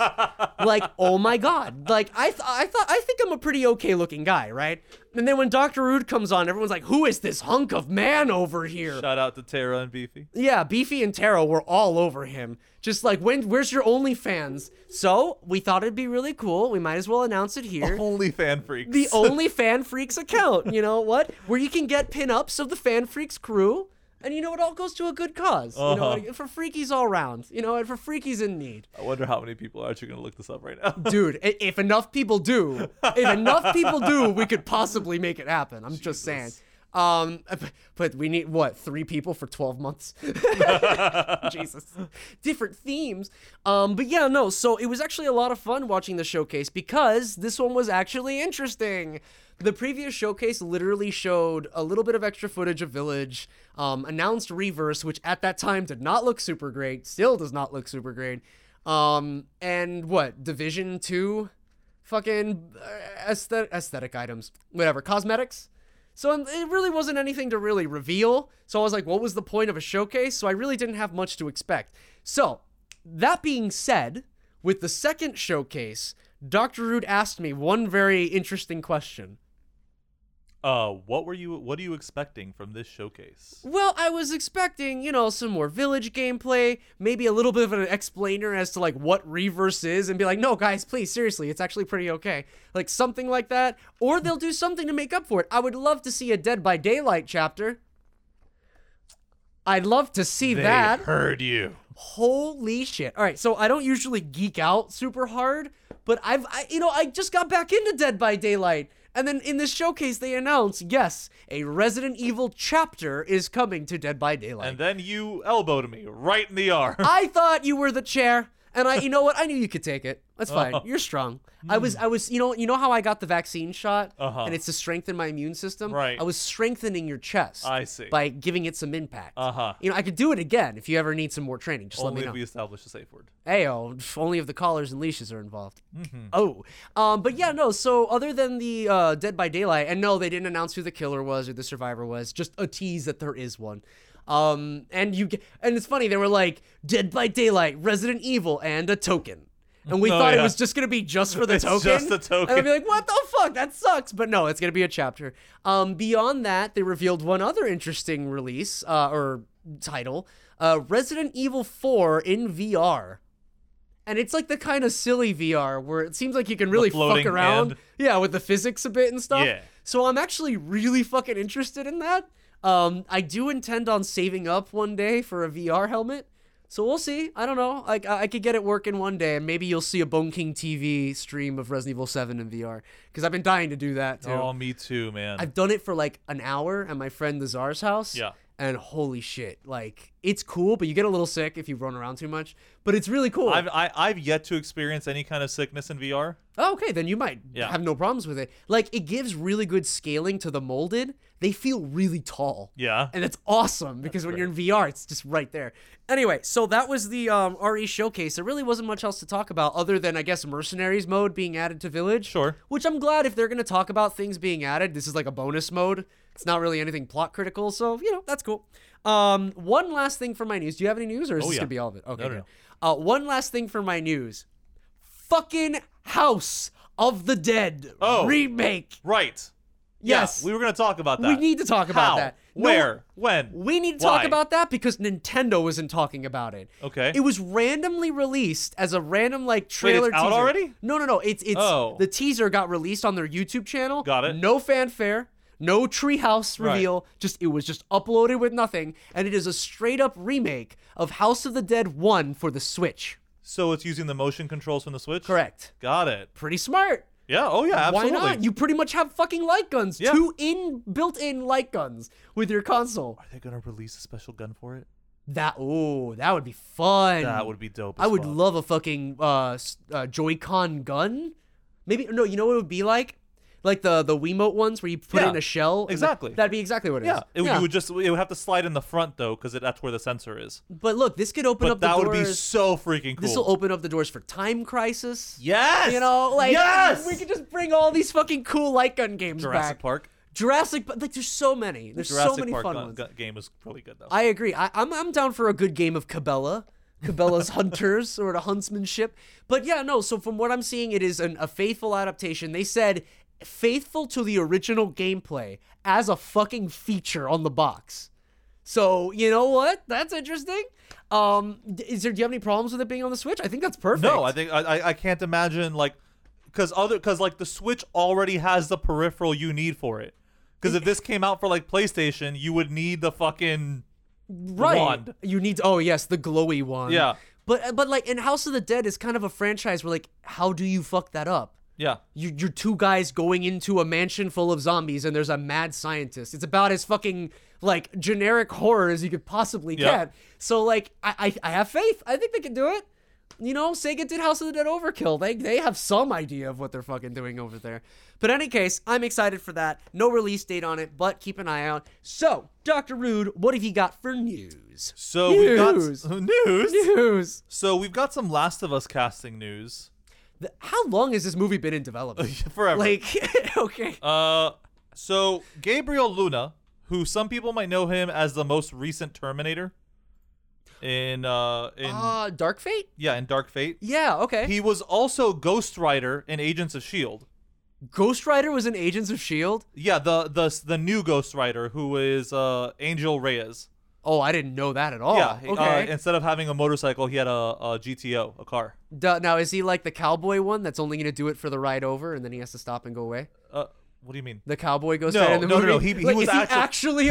like, oh my god. Like I th- I thought I think I'm a pretty okay looking guy, right? And then when Dr. Rude comes on, everyone's like, "Who is this hunk of man over here?" Shout out to Tara and Beefy. Yeah, Beefy and Tara were all over him. Just like, when? Where's your OnlyFans? So we thought it'd be really cool. We might as well announce it here. Only fan freaks. the Only Fan Freaks account. You know what? Where you can get pinups of the Fan Freaks crew, and you know it all goes to a good cause. You know, Uh-huh. for freakies all around. You know, and for freakies in need. I wonder how many people are actually going to look this up right now. Dude, if enough people do, if enough people do, we could possibly make it happen. I'm just saying. Um, but we need what three people for 12 months? Jesus, different themes. Um, but yeah, no. So it was actually a lot of fun watching the showcase because this one was actually interesting. The previous showcase literally showed a little bit of extra footage of Village, um, announced Reverse, which at that time did not look super great, still does not look super great. Um, and what Division Two, fucking uh, aesthetic, aesthetic items, whatever, cosmetics. So um, it really wasn't anything to really reveal. So I was like, what was the point of a showcase? So I really didn't have much to expect. So that being said, with the second showcase, Dr. Rude asked me one very interesting question. Uh, what were you? What are you expecting from this showcase? Well, I was expecting, you know, some more village gameplay, maybe a little bit of an explainer as to like what reverse is and be like, "No, guys, please, seriously, it's actually pretty okay." Like something like that, or they'll do something to make up for it. I would love to see a Dead by Daylight chapter. I'd love to see They that. heard you. Holy shit. All right, so I don't usually geek out super hard, but I've I, you know, I just got back into Dead by Daylight. And then in this showcase they announce, yes, a Resident Evil chapter is coming to Dead by Daylight. And then you elbowed me right in the arm. I thought you were the chair, and I, you know what? I knew you could take it. That's fine. You're strong. I was, I was, you know, you know how I got the vaccine shot, Uh-huh. and it's to strengthen my immune system. Right. I was strengthening your chest. I see. By giving it some impact. Uh-huh. You know, I could do it again if you ever need some more training. Just let me know. Only if we establish a safe word. Ayo, only if the collars and leashes are involved. Mm-hmm. Oh, um, but yeah, no. So other than the uh, Dead by Daylight, and no, they didn't announce who the killer was or the survivor was. Just a tease that there is one. Um, and you get, and it's funny they were like Dead by Daylight, Resident Evil, and a token. And we Oh, thought it was just gonna be just for the It's token. just the token. And I'd be like, what the fuck? That sucks. But no, it's gonna be a chapter. Um, beyond that, they revealed one other interesting release uh, or title: uh, Resident Evil 4 in VR. And it's like the kind of silly VR where it seems like you can really fuck around, yeah, with the physics a bit and stuff. Yeah. So I'm actually really fucking interested in that. Um, I do intend on saving up one day for a VR helmet. So we'll see. I don't know. Like I, I could get it working one day, and maybe you'll see a Bone King TV stream of Resident Evil 7 in VR because I've been dying to do that too. Oh, me too, man. I've done it for like an hour at my friend Lazar's house. Yeah. And holy shit, like it's cool, but you get a little sick if you run around too much. But it's really cool. I've I, I've yet to experience any kind of sickness in VR. Oh, okay, then you might Yeah. have no problems with it. Like it gives really good scaling to the molded. They feel really tall. Yeah. And it's awesome because when you're in VR, it's just right there. Anyway, so that was the um, RE showcase. There really wasn't much else to talk about other than, I guess, Mercenaries mode being added to Village. Sure. Which I'm glad if they're going to talk about things being added. This is like a bonus mode. It's not really anything plot critical, so, you know, that's cool. Um, one last thing for my news. Do you have any news or is Oh, this yeah. going to be all of it? Okay, No, no, good. Uh, one last thing for my news. Fucking House of the Dead Oh. remake. Right. Yes. Yeah, we were gonna talk about that. We need to talk about How? that. No, Where? when? We need to talk about that because Nintendo isn't talking about it. Okay. It was randomly released as a random like trailer. it's out already? No, no, no. It's it's Oh. the teaser got released on their YouTube channel. Got it. No fanfare. No treehouse Right. reveal. Just it was just uploaded with nothing, and it is a straight up remake of House of the Dead One for the Switch. So it's using the motion controls from the Switch. Correct. Got it. Pretty smart. Yeah. Oh yeah. Absolutely. Why not? You pretty much have fucking light guns. Yeah. Two in built-in light guns with your console. Are they gonna release a special gun for it? That oh, that would be fun. That would be dope. I would fuck. love a fucking uh, uh Joy-Con gun. Maybe no, you know what it would be like? Like the the Wiimote ones where you put it Yeah, in a shell. and the- exactly. that'd be exactly what it is. Yeah. It, would- You would just it would have to slide in the front though, because that's where the sensor is. But look, this could open But up the that would be so freaking cool. This will open up the doors for Time Crisis. yes. You know, like yes. we could just bring all these fucking cool light gun games Jurassic back. Park. Jurassic, but like there's so many. There's so many Park fun gun- ones. gun- game is really good though. I agree. I, I'm I'm down for a good game of Cabela. Cabela's Hunters or the Huntsmanship. But yeah, no, so from what I'm seeing, it is an, a faithful adaptation. They said faithful to the original gameplay as a fucking feature on the box. So, you know what? That's interesting. Um, is there do you have any problems with it being on the Switch? I think that's perfect. no, I think I I, can't imagine like because other because like the Switch already has the peripheral you need for it. Because if this came out for like PlayStation, you would need the fucking right. wand. You need oh yes, the glowy one. Yeah. But but like in House of the Dead is kind of a franchise where like how do you fuck that up? Yeah. you, you're two guys going into a mansion full of zombies and there's a mad scientist. It's about as fucking like generic horror as you could possibly Yeah. get. So like I, I I have faith. I think they can do it. You know, Sega did House of the Dead Overkill. They they have some idea of what they're fucking doing over there. But in any case, I'm excited for that. No release date on it, but keep an eye out. So, Dr. Rude, what have you got for news? So we've got News. news. News. So we've got some Last of Us casting news. The- How long has this movie been in development? Forever. like, okay. Uh, so Gabriel Luna, who some people might know him as the most recent Terminator, in uh in Uh, Dark Fate? yeah in Dark Fate, Yeah, okay. he was also Ghost Rider in Agents of Shield. Ghost Rider was in Agents of Shield. Yeah, the the the new Ghost Rider who is uh Angel Reyes. Oh, I didn't know that at all. yeah, Okay. uh, instead of having a motorcycle, he had a, a GTO, a car. Duh, now is he like the cowboy one that's only gonna do it for the ride over and then he has to stop and go away? Uh, what do you mean? The cowboy Ghost No, Rider in the no, movie? no, no. He, he Like, was is he actually,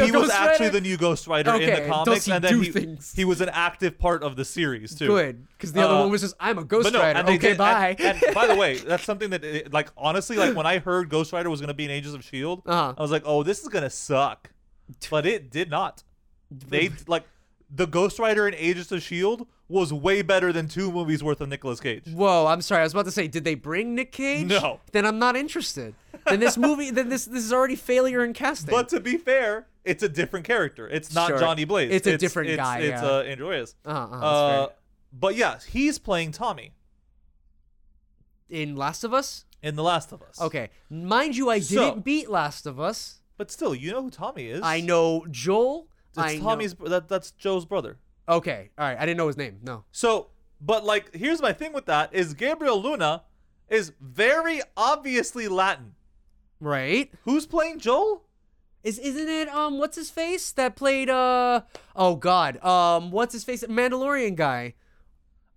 actually he was actually the new Ghost Rider in Okay, the does comics, he and then he, things? he was an active part of the series too. Good, because the other Uh, one was just I'm a Ghost no, Rider. okay, did- bye. And, and by the way, that's something that, it- like, honestly, like when I heard Ghost Rider was gonna be in Agents of Shield, Uh-huh. I was like, oh, this is gonna suck. But it did not. They like the Ghost Rider in Agents of Shield was way better than two movies worth of Nicolas Cage. Whoa, I'm sorry. I was about to say, did they bring Nick Cage? No. Then I'm not interested. Then this movie, then this this is already failure in casting. But to be fair, it's a different character. It's not Sure. Johnny Blaze. It's a different it's, guy, It's yeah. uh, Andrew Reyes. uh-huh, uh-huh, that's Uh, fair. but yeah, he's playing Tommy in Last of Us. in The Last of Us. Okay, mind you, I So- didn't beat Last of Us. but still, you know who Tommy is. I know Joel. It's I know- Tommy's. That, that's Joe's brother. Okay, all right. I didn't know his name. No. So, but like, here's my thing with that: is Gabriel Luna is very obviously Latin. Right? Who's playing Joel? Is isn't it um what's his face that played uh oh god um what's his face Mandalorian guy?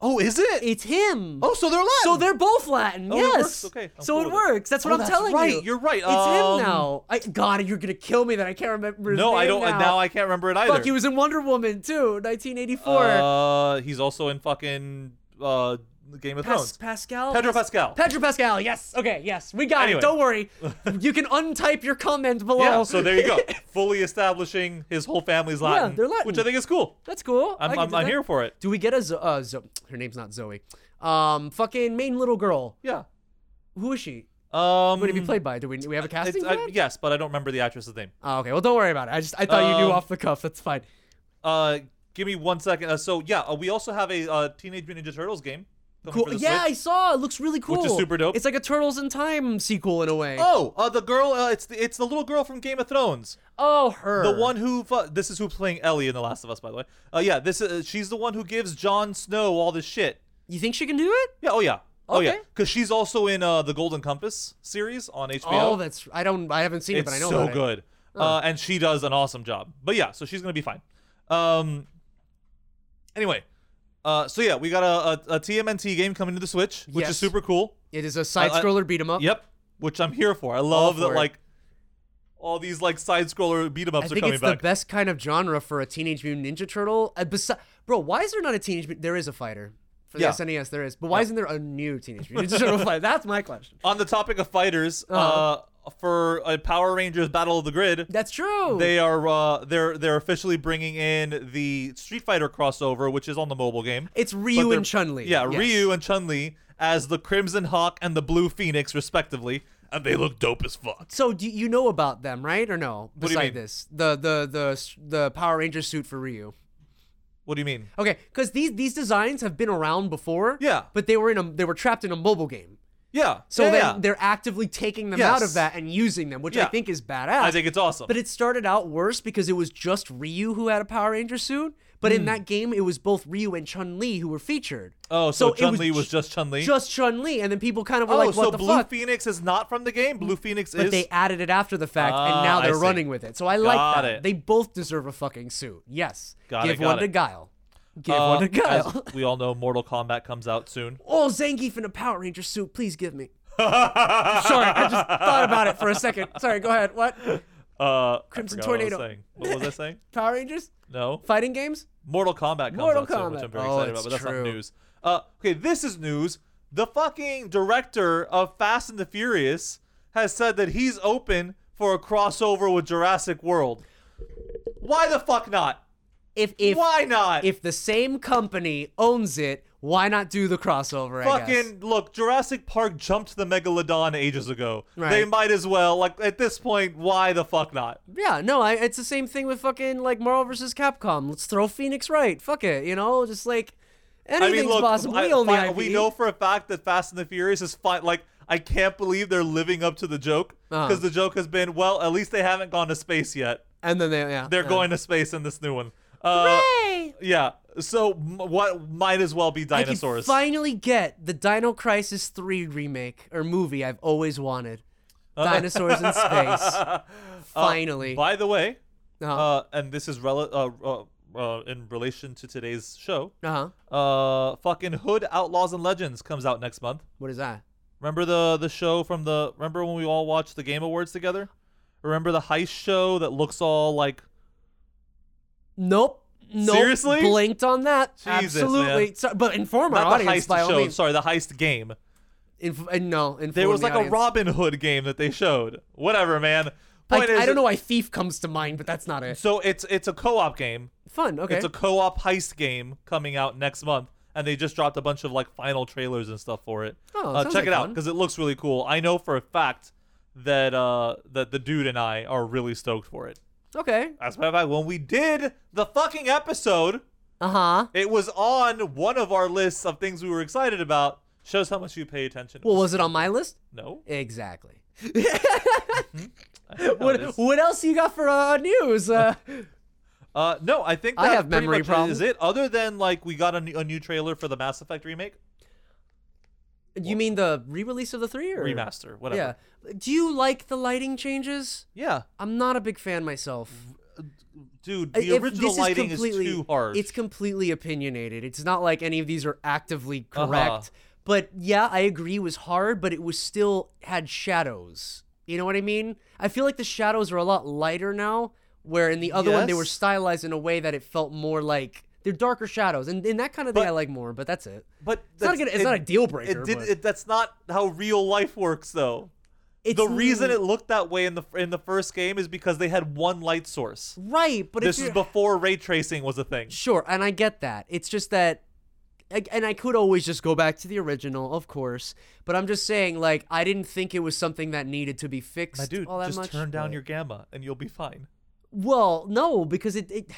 Oh, is it? It's him. oh, so they're Latin. so they're both Latin. Oh, it yes. works. Okay, I'm so cool it works. That's what Oh, I'm that's telling right. you. You're right. It's Um, him now. I God, you're gonna kill me that I can't remember his no, name I don't. now. Now I can't remember it either. Fuck, he was in Wonder Woman too, 1984. Uh, he's also in fucking uh Game of Pas- Thrones. Pascal. Pedro Pascal. Pedro Pascal. Yes. Okay. Yes. We got Anyway. it. Don't worry. you can untype your comment below. yeah. So there you go. Fully establishing his whole family's Latin. they're Latin. Which I think is cool. That's cool. I I'm, can I'm, do I'm that. here for it. Do we get a Zo- uh, Zo- her name's not Zoe. Um, fucking main little girl. Yeah. Who is she? Um. Who would it be played by? Do we do we have a casting? it's- for I- that? yes, but I don't remember the actress's name. Oh, okay. Well, don't worry about it. I just I thought you knew Um, off the cuff. That's fine. Uh, give me one second. Uh, so yeah, uh, we also have a uh, Teenage Mutant Ninja Turtles game. Cool. Yeah, I saw. It looks really cool. Which is super dope. It's like a Turtles in Time sequel in a way. Oh, uh, the girl. Uh, it's the it's the little girl from Game of Thrones. Oh, her. The one who this is who playing Ellie in The Last of Us, by the way. Uh, yeah, this is she's the one who gives Jon Snow all this shit. You think she can do it? Yeah. Oh yeah. Oh yeah. Okay. Because she's also in uh, the Golden Compass series on HBO. Oh, that's. I don't. I haven't seen it, but I know it's so it. good. Uh, and she does an awesome job. But yeah, so she's gonna be fine. Um. Anyway, uh, so yeah, we got a, a, a TMNT game coming to the Switch, which Yes. is super cool. It is a side scroller beat 'em up. Yep, which I'm here for. I love for that it. like all these like side scroller beat 'em ups I are think it's back. the best kind of genre for a Teenage Mutant Ninja Turtle. Uh, besi- bro, why is there not a Teenage Mutant? There is a fighter. For the Yeah. SNES, there is. But why isn't there a new Teenage Mutant Ninja Turtle fighter? That's my question. On the topic of fighters, uh Uh-huh. For a Power Rangers Battle of the Grid, That's true. they are uh, they're they're officially bringing in the Street Fighter crossover, which is on the mobile game. it's Ryu and Chun Li. Yeah, Ryu and Chun Li as the Crimson Hawk and the Blue Phoenix, respectively, and they look dope as fuck. So do you know about them, right, or no? What do you Beside mean? this, the the the the Power Ranger suit for Ryu. What do you mean? Okay, because these these designs have been around before. Yeah. But they were in a they were trapped in a mobile game. Yeah. So yeah, then yeah. they're actively taking them out of that and using them, which I think is badass. I think it's awesome. But it started out worse because it was just Ryu who had a Power Ranger suit. But in that game, it was both Ryu and Chun Li who were featured. Hmm. oh, so, it Chun Li was ju- just Chun Li. Just Chun Li, and then people kind of were oh, like, "What so the Blue fuck?" Phoenix is not from the game. Blue Phoenix but is. they added it after the fact, Ah, and now they're running with it. So I like Got that. it. They both deserve a fucking suit. Yes. Got it, Give got one it. to Guile. Give Uh, one to Guile. as we all know, Mortal Kombat comes out soon. Oh, Zangief in a Power Ranger suit. Please give me. Sorry, I just thought about it for a second. Sorry, go ahead. What? Uh, Crimson I forgot what I was Tornado. What was I saying? Power Rangers? No. Fighting games? Mortal Kombat comes Mortal out soon, which Kombat. I'm very Oh, excited about, but that's true. not news. Uh, okay, this is news. The fucking director of Fast and the Furious has said that he's open for a crossover with Jurassic World. Why the fuck not? If if Why not? if the same company owns it, why not do the crossover? I guess. Fucking look, Jurassic Park jumped the Megalodon ages ago. Right. They might as well. Like at this point, why the fuck not? Yeah, no, I, it's the same thing with fucking like Marvel vs. Capcom. Let's throw Phoenix right. Fuck it, you know, just like anything's I mean, look, possible. I- we own the fi- we know for a fact that Fast and the Furious is fine. Like, I can't believe they're living up to the joke because Uh-huh. the joke has been, well, at least they haven't gone to space yet. and then they yeah, They're yeah. going to space in this new one. Uh, Hooray! yeah. So m- what might as well be dinosaurs. I can dinosaurs. finally get the Dino Crisis 3 remake or movie I've always wanted. Uh, Dinosaurs in space. Finally. By the way, Uh-huh. uh, and this is rel- uh, uh, uh, in relation to today's show. uh-huh. Uh, fucking Hood Outlaws and Legends comes out next month. What is that? Remember the the show from the remember when we all watched the Game Awards together? Remember the heist show that looks all like Nope. Nope. Seriously? Blinked on that. Jesus, Absolutely. man. So, but inform our not the audience heist by all show, means. sorry, the heist game. Inf- uh, no, inform There was the like audience. a Robin Hood game that they showed. Whatever, man. I, Point is, I don't know why Thief comes to mind, but that's not it. So it's it's a co-op game. Fun. Okay. It's a co-op heist game coming out next month, and they just dropped a bunch of like final trailers and stuff for it. Oh, uh, sounds check like it out fun. because it looks really cool. I know for a fact that uh that the dude and I are really stoked for it. Okay. As a matter of fact, when we did the fucking episode, Uh huh. it was on one of our lists of things we were excited about. Shows how much you pay attention. Well, was it on my list? no. Exactly. I think how it What. What else you got for uh, news? Uh, Uh, no, I think I have pretty memory much problems. Is it other than like we got a new, a new trailer for the Mass Effect remake, you mean the re-release of the three or remaster, whatever? Yeah. Do you like the lighting changes? Yeah, I'm not a big fan myself. dude, the if original this lighting is, completely, too harsh. It's completely opinionated. It's not like any of these are actively Uh-huh. correct. But yeah, I agree it was hard, but it was still had shadows. You know what I mean? I feel like the shadows are a lot lighter now, where in the other one they were Yes. stylized in a way that it felt more like they're darker shadows. And, and that kind of thing But- I like more, but that's it. but It's not, gonna, it's not a deal breaker. It did. It, that's not how real life works, though. it's the reason it looked that way in the in the first game is because they had one light source. right, but This is before ray tracing was a thing. Sure, and I get that. It's just that, and I could always just go back to the original, of course. But I'm just saying, like, I didn't think it was something that needed to be fixed My dude, all that just much. turn down but- your gamma and you'll be fine. Well, no, because it, it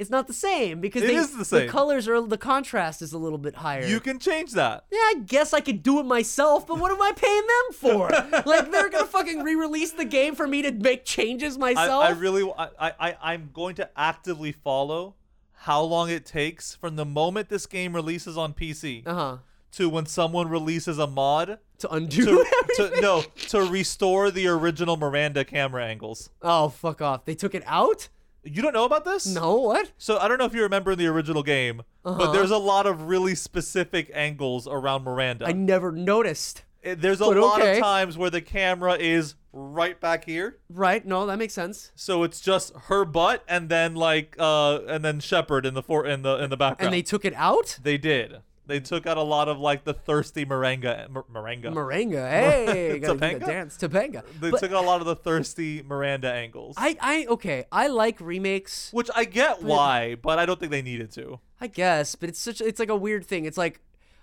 it's not the same. Because It they, is the same. colors are the contrast is a little bit higher. You can change that. yeah, I guess I could do it myself, but what am I paying them for? like, they're gonna fucking re-release the game for me to make changes I, myself. I really, I, I, I'm going to actively follow how long it takes from the moment this game releases on PC uh huh. to when someone releases a mod To undo. to, everything. to no to restore the original Miranda camera angles. Oh fuck off! They took it out. You don't know about this? No, what? So I don't know if you remember in the original game, Uh-huh. but there's a lot of really specific angles around Miranda. I never noticed. It- there's a But lot okay. of times where the camera is right back here. Right? No, that makes sense. So it's just her butt and then like uh and then Shepard in the for in the in the background. And they took it out. They did. They took out a lot of like the thirsty merenga mer- merenga. Moringa. Hey, gotta do the dance. Topanga. they But took out a lot of the thirsty Miranda angles. I, I, okay. I like remakes. which I get why, but I don't think they needed to. I guess, but it's such. It's like a weird thing. It's like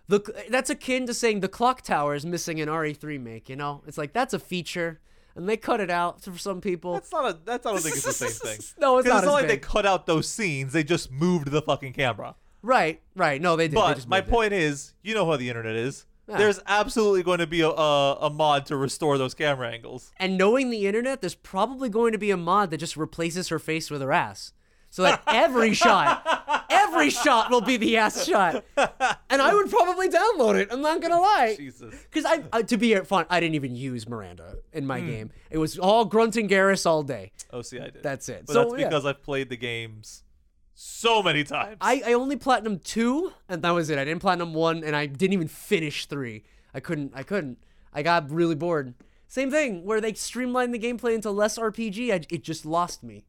the that's akin to saying the clock tower is missing an RE3 make. You know, it's like that's a feature, and they cut it out for some people. That's not a. That's I don't think it's the same thing. No, it's not It's not like they cut out those scenes. They just moved the fucking camera. Right, right. No, they did. They But just my it. point is, you know how the internet is. Yeah. There's absolutely going to be a, a a mod to restore those camera angles. And knowing the internet, there's probably going to be a mod that just replaces her face with her ass. So that every shot, every shot will be the ass shot. And I would probably download it. I'm not gonna lie. Jesus. Because I, uh, to be fun, I didn't even use Miranda in my Hmm. game. It was all Grunt and Garrus all day. Oh, see, I did. That's it. But So, that's yeah. because I've played the games so many times. I, I only platinum two, and that was it. I didn't platinum one, and I didn't even finish three. I couldn't. I couldn't. I got really bored. Same thing where they streamlined the gameplay into less RPG. I, it just lost me.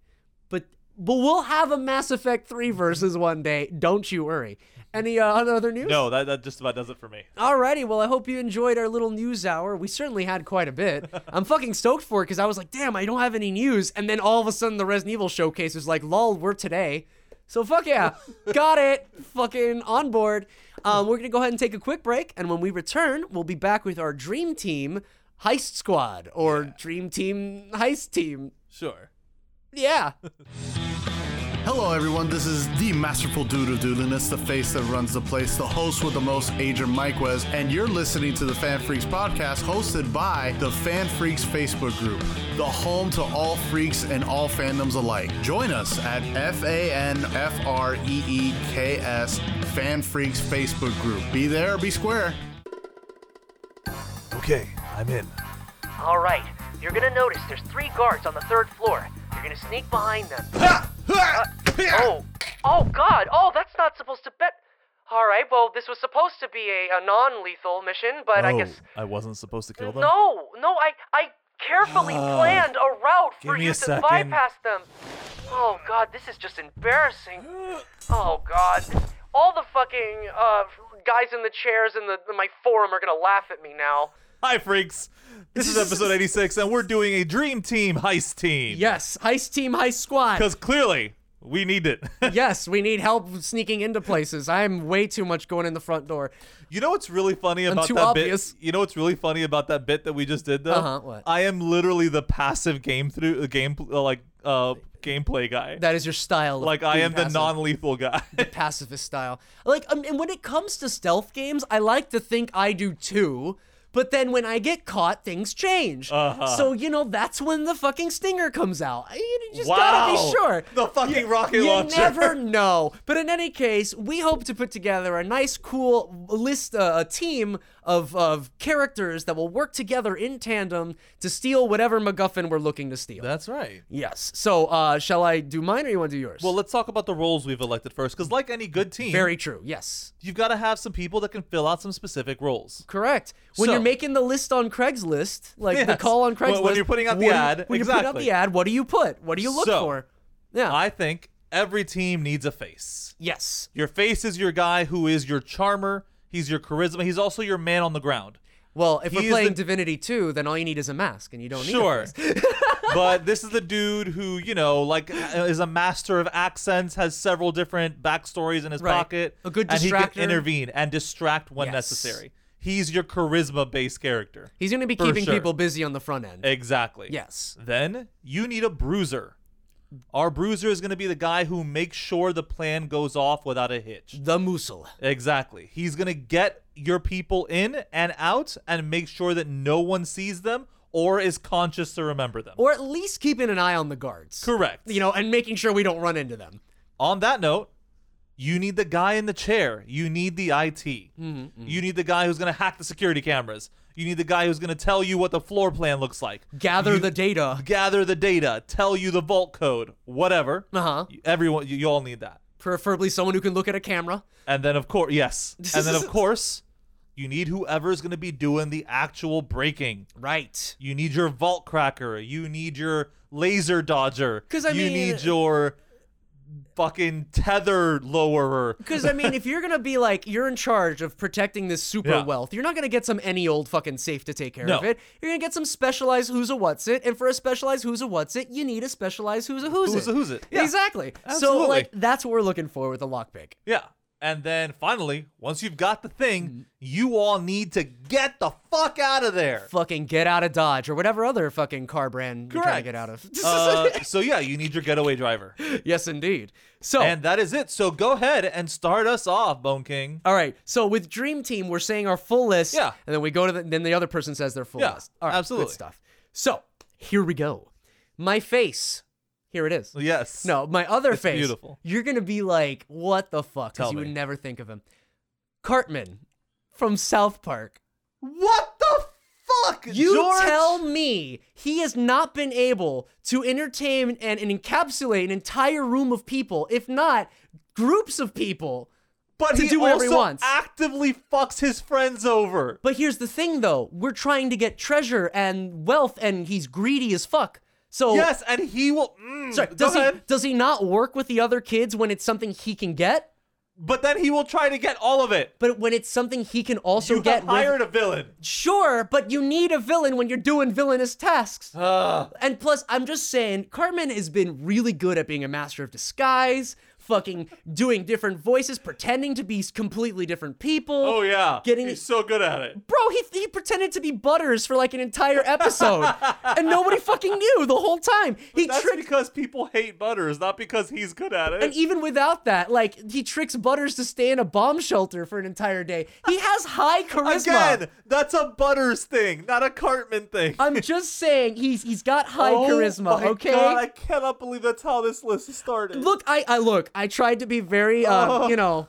But but we'll have a Mass Effect three versus one day. Don't you worry. Any uh, other news? no, that, that just about does it for me. Alrighty, well, I hope you enjoyed our little news hour. We certainly had quite a bit. I'm fucking stoked for it because I was like, damn, I don't have any news. And then all of a sudden, the Resident Evil showcase was like, lol, we're today. So fuck yeah, got it. Fucking on board. Um, we're gonna go ahead and take a quick break, and when we return, we'll be back with our Dream Team Heist Squad or Dream Team Heist Team. Sure. Yeah. Hello, everyone. This is the masterful dude of doodliness, the face that runs the place, the host with the most, Adrian Mikewes, and you're listening to the Fan Freaks podcast hosted by the Fan Freaks Facebook group, the home to all freaks and all fandoms alike. Join us at F A N F R E E K S Fan Freaks Facebook group. Be there or be square. Okay, I'm in. All right. You're gonna notice there's three guards on the third floor. You're gonna sneak behind them. Oh, oh God! Oh, that's not supposed to bet. All right, well, this was supposed to be a, a non-lethal mission, but I guess I wasn't supposed to kill them. no, no. I I carefully planned a route Give for me you a to second. bypass them. Oh God, this is just embarrassing. Oh God, all the fucking uh guys in the chairs in the in my forum are gonna laugh at me now. Hi, freaks. This is episode 86, and we're doing a Dream Team heist team. Yes, heist team, heist squad. Because clearly, we need it. yes, we need help sneaking into places. I'm way too much going in the front door. you know what's really funny about too that obvious. bit? You know what's really funny about that bit that we just did, though? Uh-huh, what? I am literally the passive game through, uh, game, uh, like, uh, gameplay guy. That is your style. Of like, I being am the passive. non-lethal guy. The pacifist style. Like, um, and when it comes to stealth games, I like to think I do too. But then when I get caught, things change. Uh-huh. So you know that's when the fucking stinger comes out. You just gotta be sure. The fucking rocket you launcher. never know. But in any case, we hope to put together a nice, cool list, uh, a team of of characters that will work together in tandem to steal whatever MacGuffin we're looking to steal. That's right. yes. So, uh, shall I do mine, or you want to do yours? Well, let's talk about the roles we've elected first, because like any good team, very true. Yes. you've got to have some people that can fill out some specific roles. Correct. When So- you're making the list on Craigslist, like the call on Craigslist, when you're putting out the what do you- ad, when you put out the ad, what do you put? What do you look So, for? Yeah. I think every team needs a face. yes. Your face is your guy who is your charmer. He's your charisma. He's also your man on the ground. Well, if He we're playing the- Divinity 2, then all you need is a mask, and you don't need Sure. a face. but this is the dude who, you know, like uh, is a master of accents, has several different backstories in his Right. pocket. A good distractor. And he can intervene and distract when Yes. necessary. He's your charisma based character. He's going to be keeping sure. people busy on the front end. Exactly. Yes. Then you need a bruiser. Our bruiser is going to be the guy who makes sure the plan goes off without a hitch. The Moosel. Exactly. He's going to get your people in and out and make sure that no one sees them or is conscious to remember them. Or at least keeping an eye on the guards. Correct. You know, and making sure we don't run into them. On that note, you need the guy in the chair. You need the IT. Mm-hmm, You need the guy who's going to hack the security cameras. You need the guy who's going to tell you what the floor plan looks like. Gather You- the data. gather the data, tell you the vault code, whatever. Uh-huh. Everyone, you, you all need that. Preferably someone who can look at a camera. And then, of course, yes. And then, of course, You need whoever's going to be doing the actual breaking. Right. You need your vault cracker. You need your laser dodger. 'Cause, I you mean- need your fucking tether lowerer. Because I mean, if you're gonna be like you're in charge of protecting this super Yeah. wealth, you're not gonna get some any old fucking safe to take care No. of it. You're gonna get some specialized who's a what's it, and for a specialized who's a what's it, you need a specialized who's a who's, Who's it. Who's a who's it. Yeah. Exactly. So like that's what we're looking for with a lockpick. Yeah. And then finally, once you've got the thing, Mm-hmm. you all need to get the fuck out of there. Fucking get out of Dodge or whatever other fucking car brand you're trying to Correct. get out of. Uh, so yeah, you need your getaway driver. yes, indeed. So And that is it. So go ahead and start us off, Bone King. All right. So with Dream Team, we're saying our full list. Yeah. And then we go to the then the other person says their full Yeah, list. All right. absolutely. Good stuff. So here we go. My face. Here it is. Yes. No, my other It's face. beautiful. You're gonna be like, what the fuck? Because you me. would never think of him. Cartman from South Park. What the fuck? You George? tell me he has not been able to entertain and, and encapsulate an entire room of people, if not groups of people. but to he he also wants. actively fucks his friends over. But here's the thing, though. We're trying to get treasure and wealth, and he's greedy as fuck. So, Yes, and he will. Mm, sorry, go does he ahead. does he not work with the other kids when it's something he can get? But then he will try to get all of it. But when it's something he can also you get, hired with, a villain. sure. But you need a villain when you're doing villainous tasks. And plus, I'm just saying, Cartman has been really good at being a master of disguise, fucking doing different voices, pretending to be completely different people. oh yeah, Getting- he's so good at it. Bro, he, he pretended to be Butters for like an entire episode, and nobody fucking knew the whole time. He That's tricked, because people hate Butters, not because he's good at it. and even without that, like he tricks Butters to stay in a bomb shelter for an entire day. He has high charisma. Again, that's a Butters thing, not a Cartman thing. I'm just saying he's he's got high Oh charisma. my Okay. God, I cannot believe that's how this list started. look, I I look. I tried to be very, uh, you know.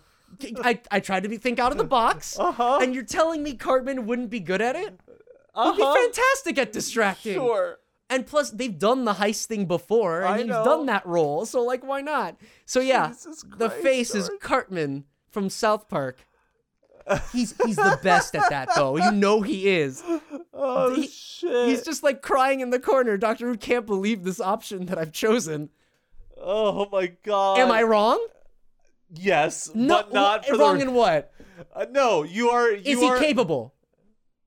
I, I tried to be think out of the box, Uh-huh. and you're telling me Cartman wouldn't be good at it? He'd be Uh-huh. fantastic at distracting. Sure. And plus, they've done the heist thing before, and I he's know. done that role, so like, why not? So yeah, Jesus the Christ, face is Cartman from South Park. He's he's the best at that, though. You know he is. Oh He- shit. He's just like crying in the corner. Dr. Rude can't believe this option that I've chosen. Oh my god. Am I wrong? Yes, No, but not for wrong the. in what? Uh, no, you are. You Is he are, capable?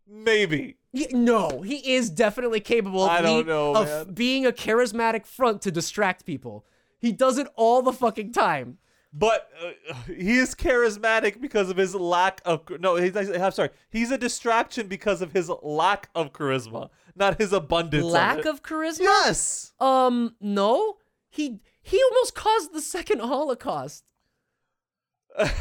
Maybe. No, he is definitely capable of, I don't lead- know, of man. being a charismatic front to distract people. He does it all the fucking time. But uh, he is charismatic because of his lack of no. He's, I'm sorry. He's a distraction because of his lack of charisma, not his abundance. Lack of, of charisma? yes. Um, no. He he almost caused the second Holocaust.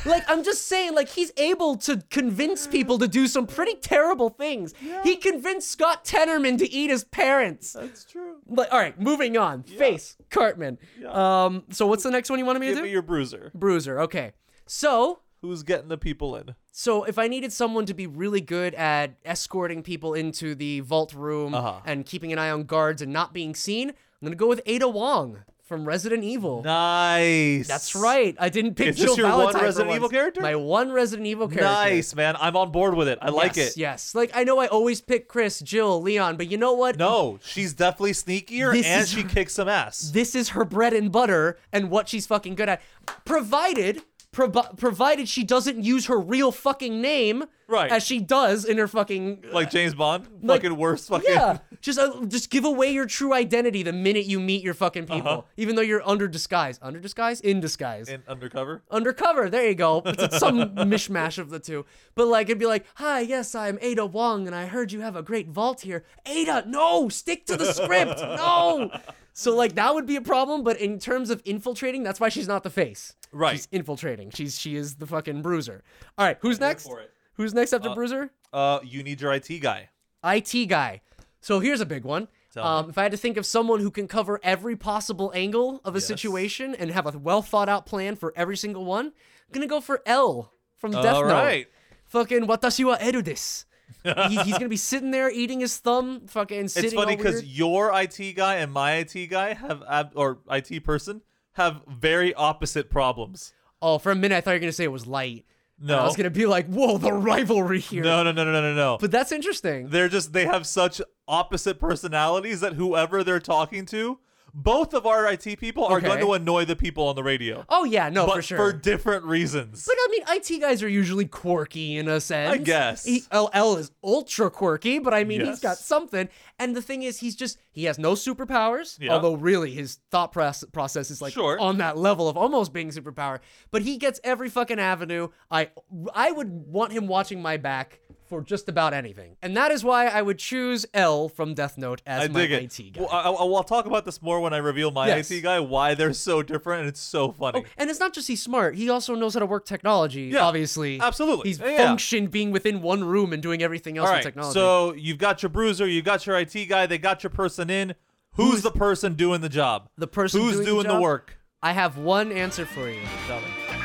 like I'm just saying, like he's able to convince people to do some pretty terrible things. He convinced Scott Tenorman to eat his parents. That's true. But all right, moving on. Face Cartman. Yeah. Um, so what's the next one you wanted me to Give do? me your bruiser. Bruiser. Okay. So Who's getting the people in? so if I needed someone to be really good at escorting people into the vault room Uh-huh. and keeping an eye on guards and not being seen, I'm gonna go with Ada Wong from Resident Evil. Nice. That's right. I didn't pick Is this Jill your one Valentine Resident Evil character? My one Resident Evil character. Nice, man. I'm on board with it. I like it. Yes. Like I know I always pick Chris, Jill, Leon, but you know what? No, she's definitely sneakier This and she kicks some ass. This is her bread and butter and what she's fucking good at. Provided provi- provided she doesn't use her real fucking name Right. as she does in her fucking Like James Bond, like- fucking worst fucking. Yeah, just uh, just give away your true identity the minute you meet your fucking people, Uh-huh. even though you're under disguise, under disguise, in disguise, In undercover. undercover. There you go. It's, it's some mishmash of the two. But like it'd be like, "Hi, yes, I'm Ada Wong, and I heard you have a great vault here." Ada, no, stick to the script. No. So like that would be a problem. But in terms of infiltrating, that's why she's not the face. Right. She's infiltrating. She's she is the fucking bruiser. All right, who's next? for it. Who's next after bruiser? Uh, you need your IT guy. IT guy. So here's a big one. Um, if I had to think of someone who can cover every possible angle of a Yes. situation and have a well thought out plan for every single one, I'm gonna go for L from Death All Note. right. Fucking watashi wa eru desu. he, he's gonna be sitting there eating his thumb, fucking sitting. It's funny because because your IT guy and my IT guy have ab- or IT person have very opposite problems. oh, for a minute I thought you were gonna say it was light. And I No. was gonna be like, whoa, the rivalry here. No, no, no, no, no, no, no. But that's interesting. they're just they have such opposite personalities that whoever they're talking to, both of our IT people are going to annoy the people on the radio. oh yeah, no, but for sure. different reasons. But I mean, IT guys are usually quirky in a sense. I guess. He, LL is ultra quirky, but I mean, he's got something. And the thing is, he's just he has no superpowers. Yeah. Although really, his thought process is like Sure. on that level of almost being superpower. But he gets every fucking avenue. I I would want him watching my back for just about anything, and that is why I would choose L from Death Note as I my IT it. guy. Well, I, I, will talk about this more when I reveal my Yes. IT guy. Why they're so different, and it's so funny. Oh, and it's not just he's smart; he also knows how to work technology. Yeah, obviously, absolutely. He's Yeah, functioned being within one room and doing everything else All with right, technology. so you've got your bruiser, you got your IT guy, they got your person in. Who's, the person doing the job? The person who's doing the doing the, job? work. I have one answer for you. Tell.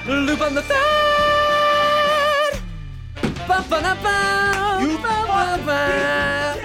Lupin the Third. Ba-ba-da-ba, You ba-ba-ba.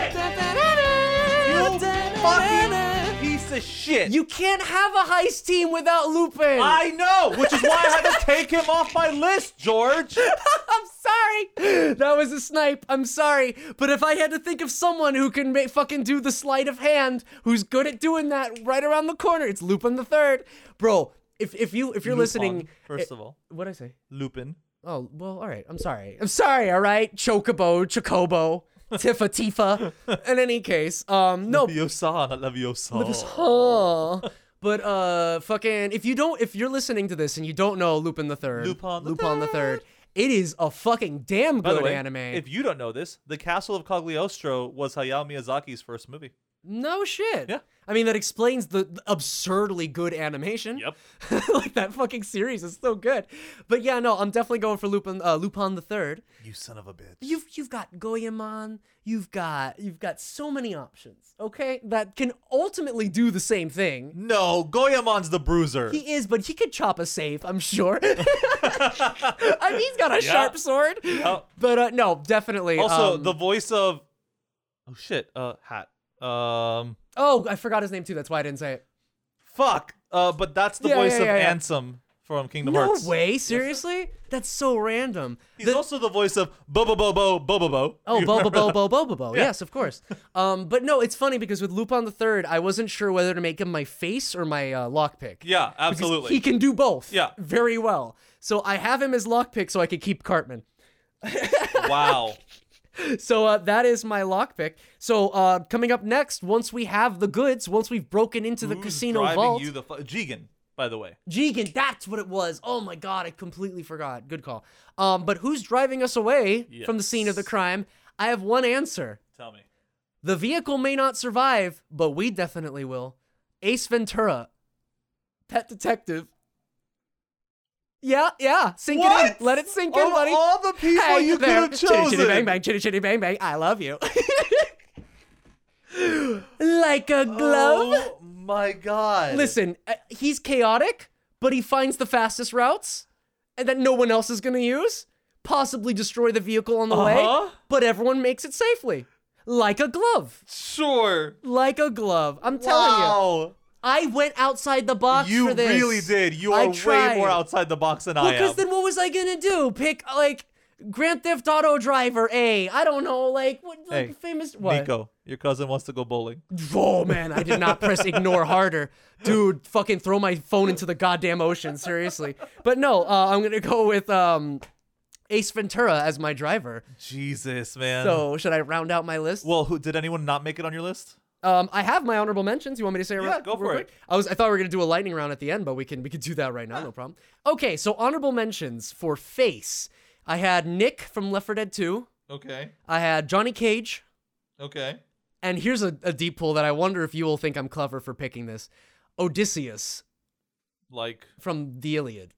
Piece of shit. You can't have a heist team without Lupin. I know, which is why I had to take him off my list, George. I'm sorry. That was a snipe. I'm sorry. But if I had to think of someone who can make, fucking do the sleight of hand, who's good at doing that right around the corner, it's Lupin the Third. Bro, if if you if you're Lupin, listening, first of all, what did I say? Lupin. Oh well, all right. I'm sorry. I'm sorry. All right, Chocobo, Chocobo, Tifa, Tifa. In any case, um, no, Leviosa, not Leviosa. Oh. But uh fucking if you don't if you're listening to this and you don't know Lupin the Third, Lupin the Lupin the Third. Third, it is a fucking damn By the good way, anime. if you don't know this, The Castle of Cagliostro was Hayao Miyazaki's first movie. No shit. Yeah. I mean that explains the, absurdly good animation. Yep. like that fucking series is so good. But yeah, no, I'm definitely going for Lupin uh, Lupin the Third. You son of a bitch. You've you've got Goemon, you've got you've got so many options, okay? That can ultimately do the same thing. No, Goemon's the bruiser. He is, but he could chop a safe, I'm sure. I mean, he's got a Yeah. sharp sword. Oh. But uh, no, definitely. also, um, the voice of oh shit, uh, hat. Um, oh, I forgot his name too. That's why I didn't say it. fuck. Uh, but that's the Yeah, voice yeah, of yeah, yeah. Ansem from Kingdom Hearts. No Hearts. way, seriously? That's so random. He's The- also the voice of Bobo Bobo Bobo Bo. Oh, You Bo Bo remember Bo? Bo Bo Bo Bo. Yes, of course. Um, but no, it's funny because with Lupin the Third, I wasn't sure whether to make him my face or my uh, lockpick. Yeah, Because absolutely. He can do both. Yeah. Very well. So I have him as lockpick so I could keep Cartman. wow. So uh, that is my lockpick. So uh, coming up next, once we have the goods, once we've broken into the Who's casino driving vault, you the fu- Jigen, by the way. Jigen, that's what it was. Oh my god, I completely forgot. Good call. Um, but who's driving us away from the scene of the crime? I have one answer. Tell me. The vehicle may not survive, but we definitely will. Ace Ventura, Pet Detective. Yeah, yeah. Sink it in. Let it sink in, Of buddy. all the people Hey you could have Chitty chosen. chitty chitty, bang bang, chitty chitty bang bang. I love you. like a glove. Oh my god. Listen, uh, he's chaotic, but he finds the fastest routes and that no one else is going to use. Possibly destroy the vehicle on the way, Uh-huh. but everyone makes it safely. Like a glove. Sure. Like a glove. I'm telling you. I went outside the box You for this. really did. You I are way tried. more outside the box than I am. Because then what was I gonna do? Pick like Grand Theft Auto Driver A. I don't know, like what like Hey, famous what? Nico, your cousin wants to go bowling. Oh man, I did not press ignore harder. Dude, fucking throw my phone into the goddamn ocean, seriously. But no, uh, I'm gonna go with um Ace Ventura as my driver. Jesus, man. So should I round out my list? well, who did anyone not make it on your list? Um, I have my honorable mentions. You want me to say Yeah, real- go real for quick? it. I was I thought we were gonna do a lightning round at the end, but we can we can do that right now, no problem. Okay, so honorable mentions for face. I had Nick from Left 4 Dead 2. Okay. I had Johnny Cage, Okay. and here's a, a deep pull that I wonder if you will think I'm clever for picking this. Odysseus Like, from the Iliad,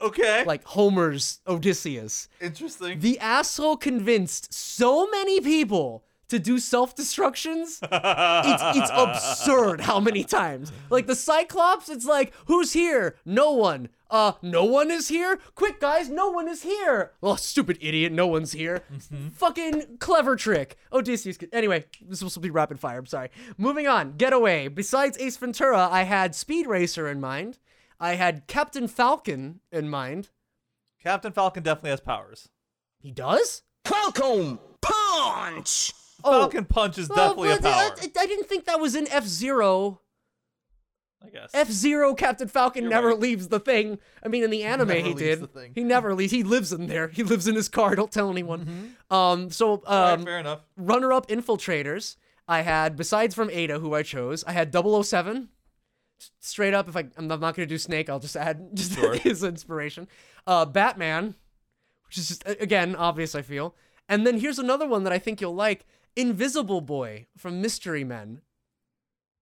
okay. like Homer's Odysseus. interesting. The asshole convinced so many people to do self destructions. it's it's absurd how many times. Like the Cyclops, it's like, who's here? No one. Uh, no one is here? Quick, guys, no one is here. Oh, stupid idiot, no one's here. Fucking clever trick. Odysseus. Anyway, this will be rapid fire. I'm sorry. Moving on. Getaway. Besides Ace Ventura, I had Speed Racer in mind. I had Captain Falcon in mind. Captain Falcon definitely has powers. He does? Falcon Punch! Falcon Punch is Oh. Definitely a I- power. I, I didn't think that was in F Zero. I guess. F Zero Captain Falcon You're never right. leaves the thing. I mean, in the anime, Never he leaves did. the thing. He never leaves. He lives in there. He lives in his car. Don't tell anyone. Um. So, All right, um, fair enough. runner-up infiltrators. I had besides from Ada, who I chose, I had 007. S- Straight up, if I I'm not gonna do Snake, I'll just add just Sure. his inspiration. Uh, Batman, which is just a- again obvious. I feel. And then here's another one that I think you'll like: Invisible Boy from Mystery Men.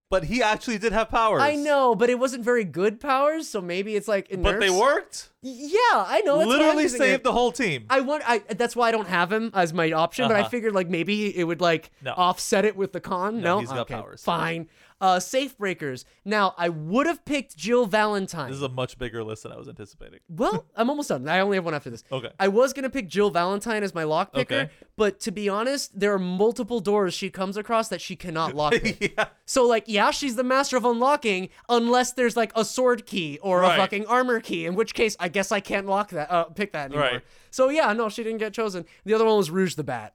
But he actually did have powers. I know, but it wasn't very good powers, so maybe it's like. It But they worked. Yeah, I know. That's Literally saved it. the whole team. I want. I that's why I don't have him as my option. But I Uh-huh. figured like maybe it would like No. offset it with the con. No, No, he's got okay, powers. Fine. Uh, safe breakers. Now I would have picked Jill Valentine. this is a much bigger list than I was anticipating. well, I'm almost done. I only have one after this. Okay. I was gonna pick Jill Valentine as my lock picker, Okay. but to be honest, there are multiple doors she comes across that she cannot lock. yeah. So like, yeah, she's the master of unlocking unless there's like a sword key or Right. a fucking armor key, in which case I guess I can't lock that, uh, pick that anymore. Right. So yeah, no, she didn't get chosen. The other one was Rouge the Bat,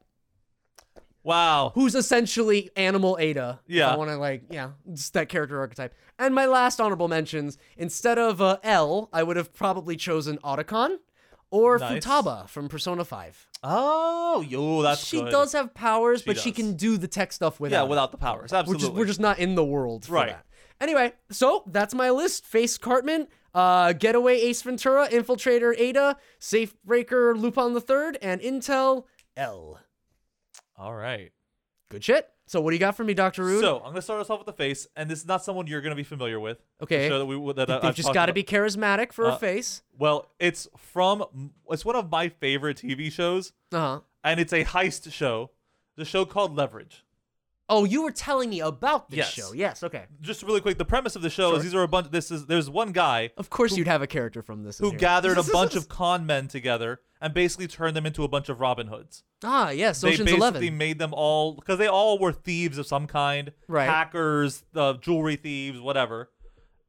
Wow. who's essentially Animal Ada. Yeah. I want to like, yeah, just that character archetype. And my last honorable mentions, instead of uh, L, I would have probably chosen Otacon or Nice. Futaba from Persona 5. Oh, yo, that's she good. does have powers, but she can do the tech stuff without. Yeah, without the powers. We're Absolutely. just we're just not in the world for Right. that. Anyway, so that's my list: Face Cartman, uh, Getaway Ace Ventura, Infiltrator Ada, Safe Breaker Lupin the Third, and Intel L. All right. Good shit. So what do you got for me, Doctor Rude? So I'm gonna start us off with the face, and this is not someone you're gonna be familiar with. Okay. that we, that They've I've just got to be charismatic for a Uh, face. Well, it's from it's one of my favorite TV shows, Uh huh. and it's a heist show. The show called Leverage. Oh, you were telling me about this Yes. show. Yes. Okay. Just really quick, the premise of the show is these are a bunch. This is there's one guy Of course, you'd have a character from this. in who here. gathered a bunch of con men together and basically turned them into a bunch of Robin Hoods. ah yes, they basically Eleven. made them all because they all were thieves of some kind, Right. Hackers, uh, jewelry thieves, whatever,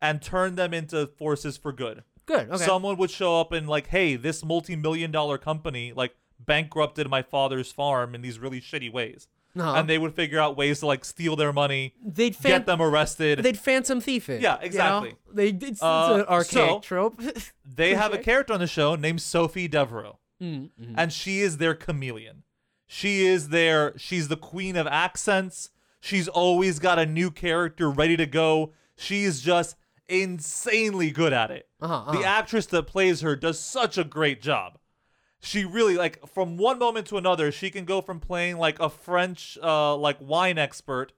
and turned them into forces for good. Good. Okay. Someone would show up and like, hey, this multi-million dollar company like bankrupted my father's farm in these really shitty ways, Uh-huh. and they would figure out ways to like steal their money, they'd fan- get them arrested. They'd phantom thief it. Yeah, you know? exactly. They it's, it's Uh, an archaic so- trope. they have a character on the show named Sophie Devereaux. Mm-hmm. and she is their chameleon. She is their she's the queen of accents. She's always got a new character ready to go. She's just insanely good at it. Uh-huh, The uh-huh. actress that plays her does such a great job. She really like from one moment to another, she can go from playing like a French uh like wine expert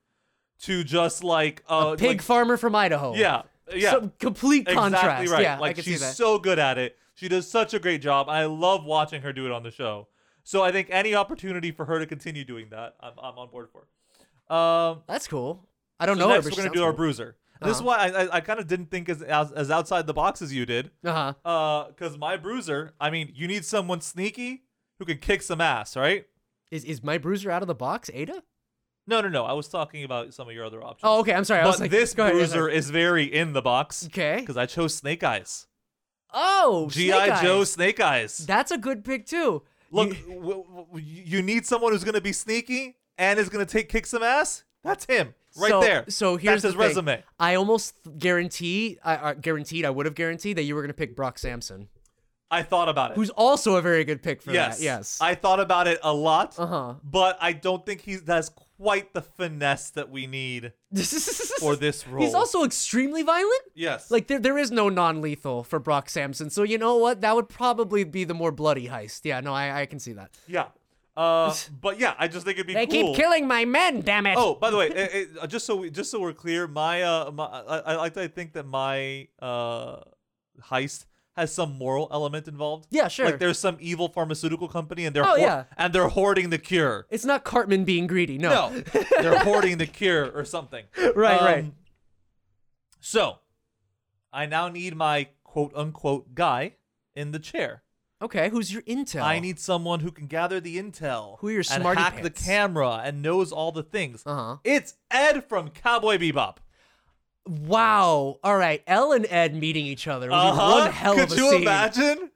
to just like uh Pig like- farmer from Idaho. yeah. Yeah. Some complete contrast. Exactly right. Yeah, like she's so good at it. She does such a great job. I love watching her do it on the show. So I think any opportunity for her to continue doing that, I'm, I'm on board for. Um, That's cool. I don't so know. next we're gonna do our cool. bruiser. And This is why I, I, I kind of didn't think as, as as outside the box as you did. Uh-huh. Uh, because my bruiser, I mean, you need someone sneaky who can kick some ass, right? Is is my bruiser out of the box, Ada? No, no, no. I was talking about some of your other options. Oh, okay. I'm sorry. I but was like, this ahead, bruiser sorry. is very in the box. Okay. Because I chose Snake Eyes. Oh, GI Joe Snake Eyes. That's a good pick too. Look, You- w- w- you need someone who's going to be sneaky and is going to take kick some ass. That's him right so, there. So here's That's his the thing. resume. I almost guarantee, I uh, guaranteed, I would have guaranteed that you were gonna pick Brock Sampson, I thought about it. who's also a very good pick for yes, that. Yes. I thought about it a lot. Uh-huh. But I don't think he has quite the finesse that we need for this role. He's also extremely violent. yes, Like there, there is no non-lethal for Brock Sampson. So you know what? That would probably be the more bloody heist. Yeah, no, I, I can see that. yeah. Uh, but yeah, I just think it'd be They cool. keep killing my men. Damn it. Oh, by the way, it, it, uh, just so we, just so we're clear, my uh, my I, I like to think that my uh heist has some moral element involved. Yeah, sure. Like there's some evil pharmaceutical company and they're Oh, hoard- yeah. and they're hoarding the cure. It's not Cartman being greedy. No. No, they're hoarding the cure or something. Right, right. Um, So, I now need my quote unquote guy in the chair. Okay, who's your intel? I need someone who can gather the intel, Who are your and smarty hack the camera, and knows all the things. Uh-huh. It's Ed from Cowboy Bebop. Wow. All right. L and Ed meeting each other Uh-huh. one hell Could of a you scene. imagine?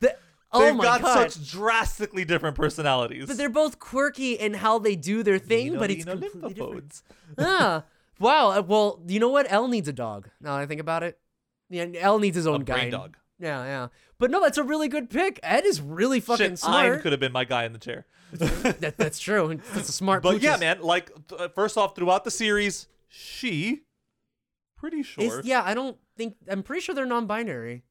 The- Oh They've my got God. such drastically different personalities. But they're both quirky in how they do their thing, Nino, but it's Nino completely different. ah, wow. uh, Well, you know what? L needs a dog. Now that I think about it, yeah, L needs his own brain guy. dog. Yeah, yeah. But no, that's a really good pick. Ed is really fucking Shit, smart. Ein could have been my guy in the chair. that, that's true. That's a smart. But yeah, man, like th- uh, first off, throughout the series, she, pretty Is- sure. yeah, I don't think. I'm pretty sure they're non-binary.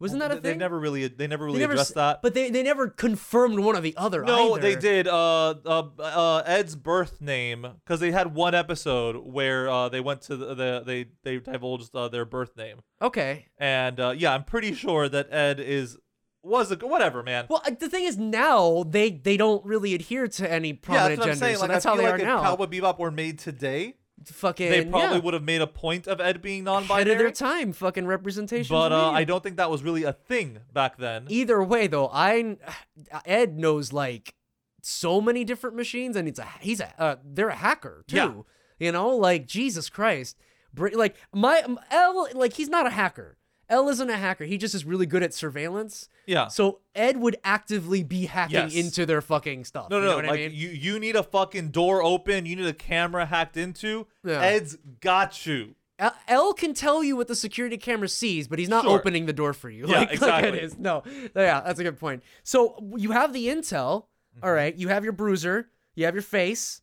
Wasn't that a They- thing? They never really, they never They really never addressed s- that. But they, they never confirmed one or the other. no, either. they did. Uh, uh, uh, Ed's birth name because they had one episode where uh, they went to the, the they they divulged uh, their birth name, Okay. and uh, yeah, I'm pretty sure that Ed is was a whatever man. Well, the thing is, now they they don't really adhere to any yeah, that's what I'm gender, saying. so Like, that's I how they like are if now. Cowboy Bebop were made today, fucking they probably yeah. would have made a point of Ed being ahead non-binary. of their time. Fucking representation. but uh. I don't think that was really a thing back then. Either way, though, I Ed knows like so many different machines, and it's a he's a uh, they're a hacker too. Yeah. You know, like Jesus Christ, like my L, like he's not a hacker. L isn't a hacker. He just is really good at surveillance. Yeah. So Ed would actively be hacking Yes. into their fucking stuff. No, you no, know no. what Like I mean? you, you need a fucking door open. You need a camera hacked into. Yeah. Ed's got you. L- L can tell you what the security camera sees, but he's not Sure. opening the door for you. Yeah, like, like exactly. it is. No, yeah, that's a good point. So you have the intel. Mm-hmm. all right, you have your bruiser, you have your face.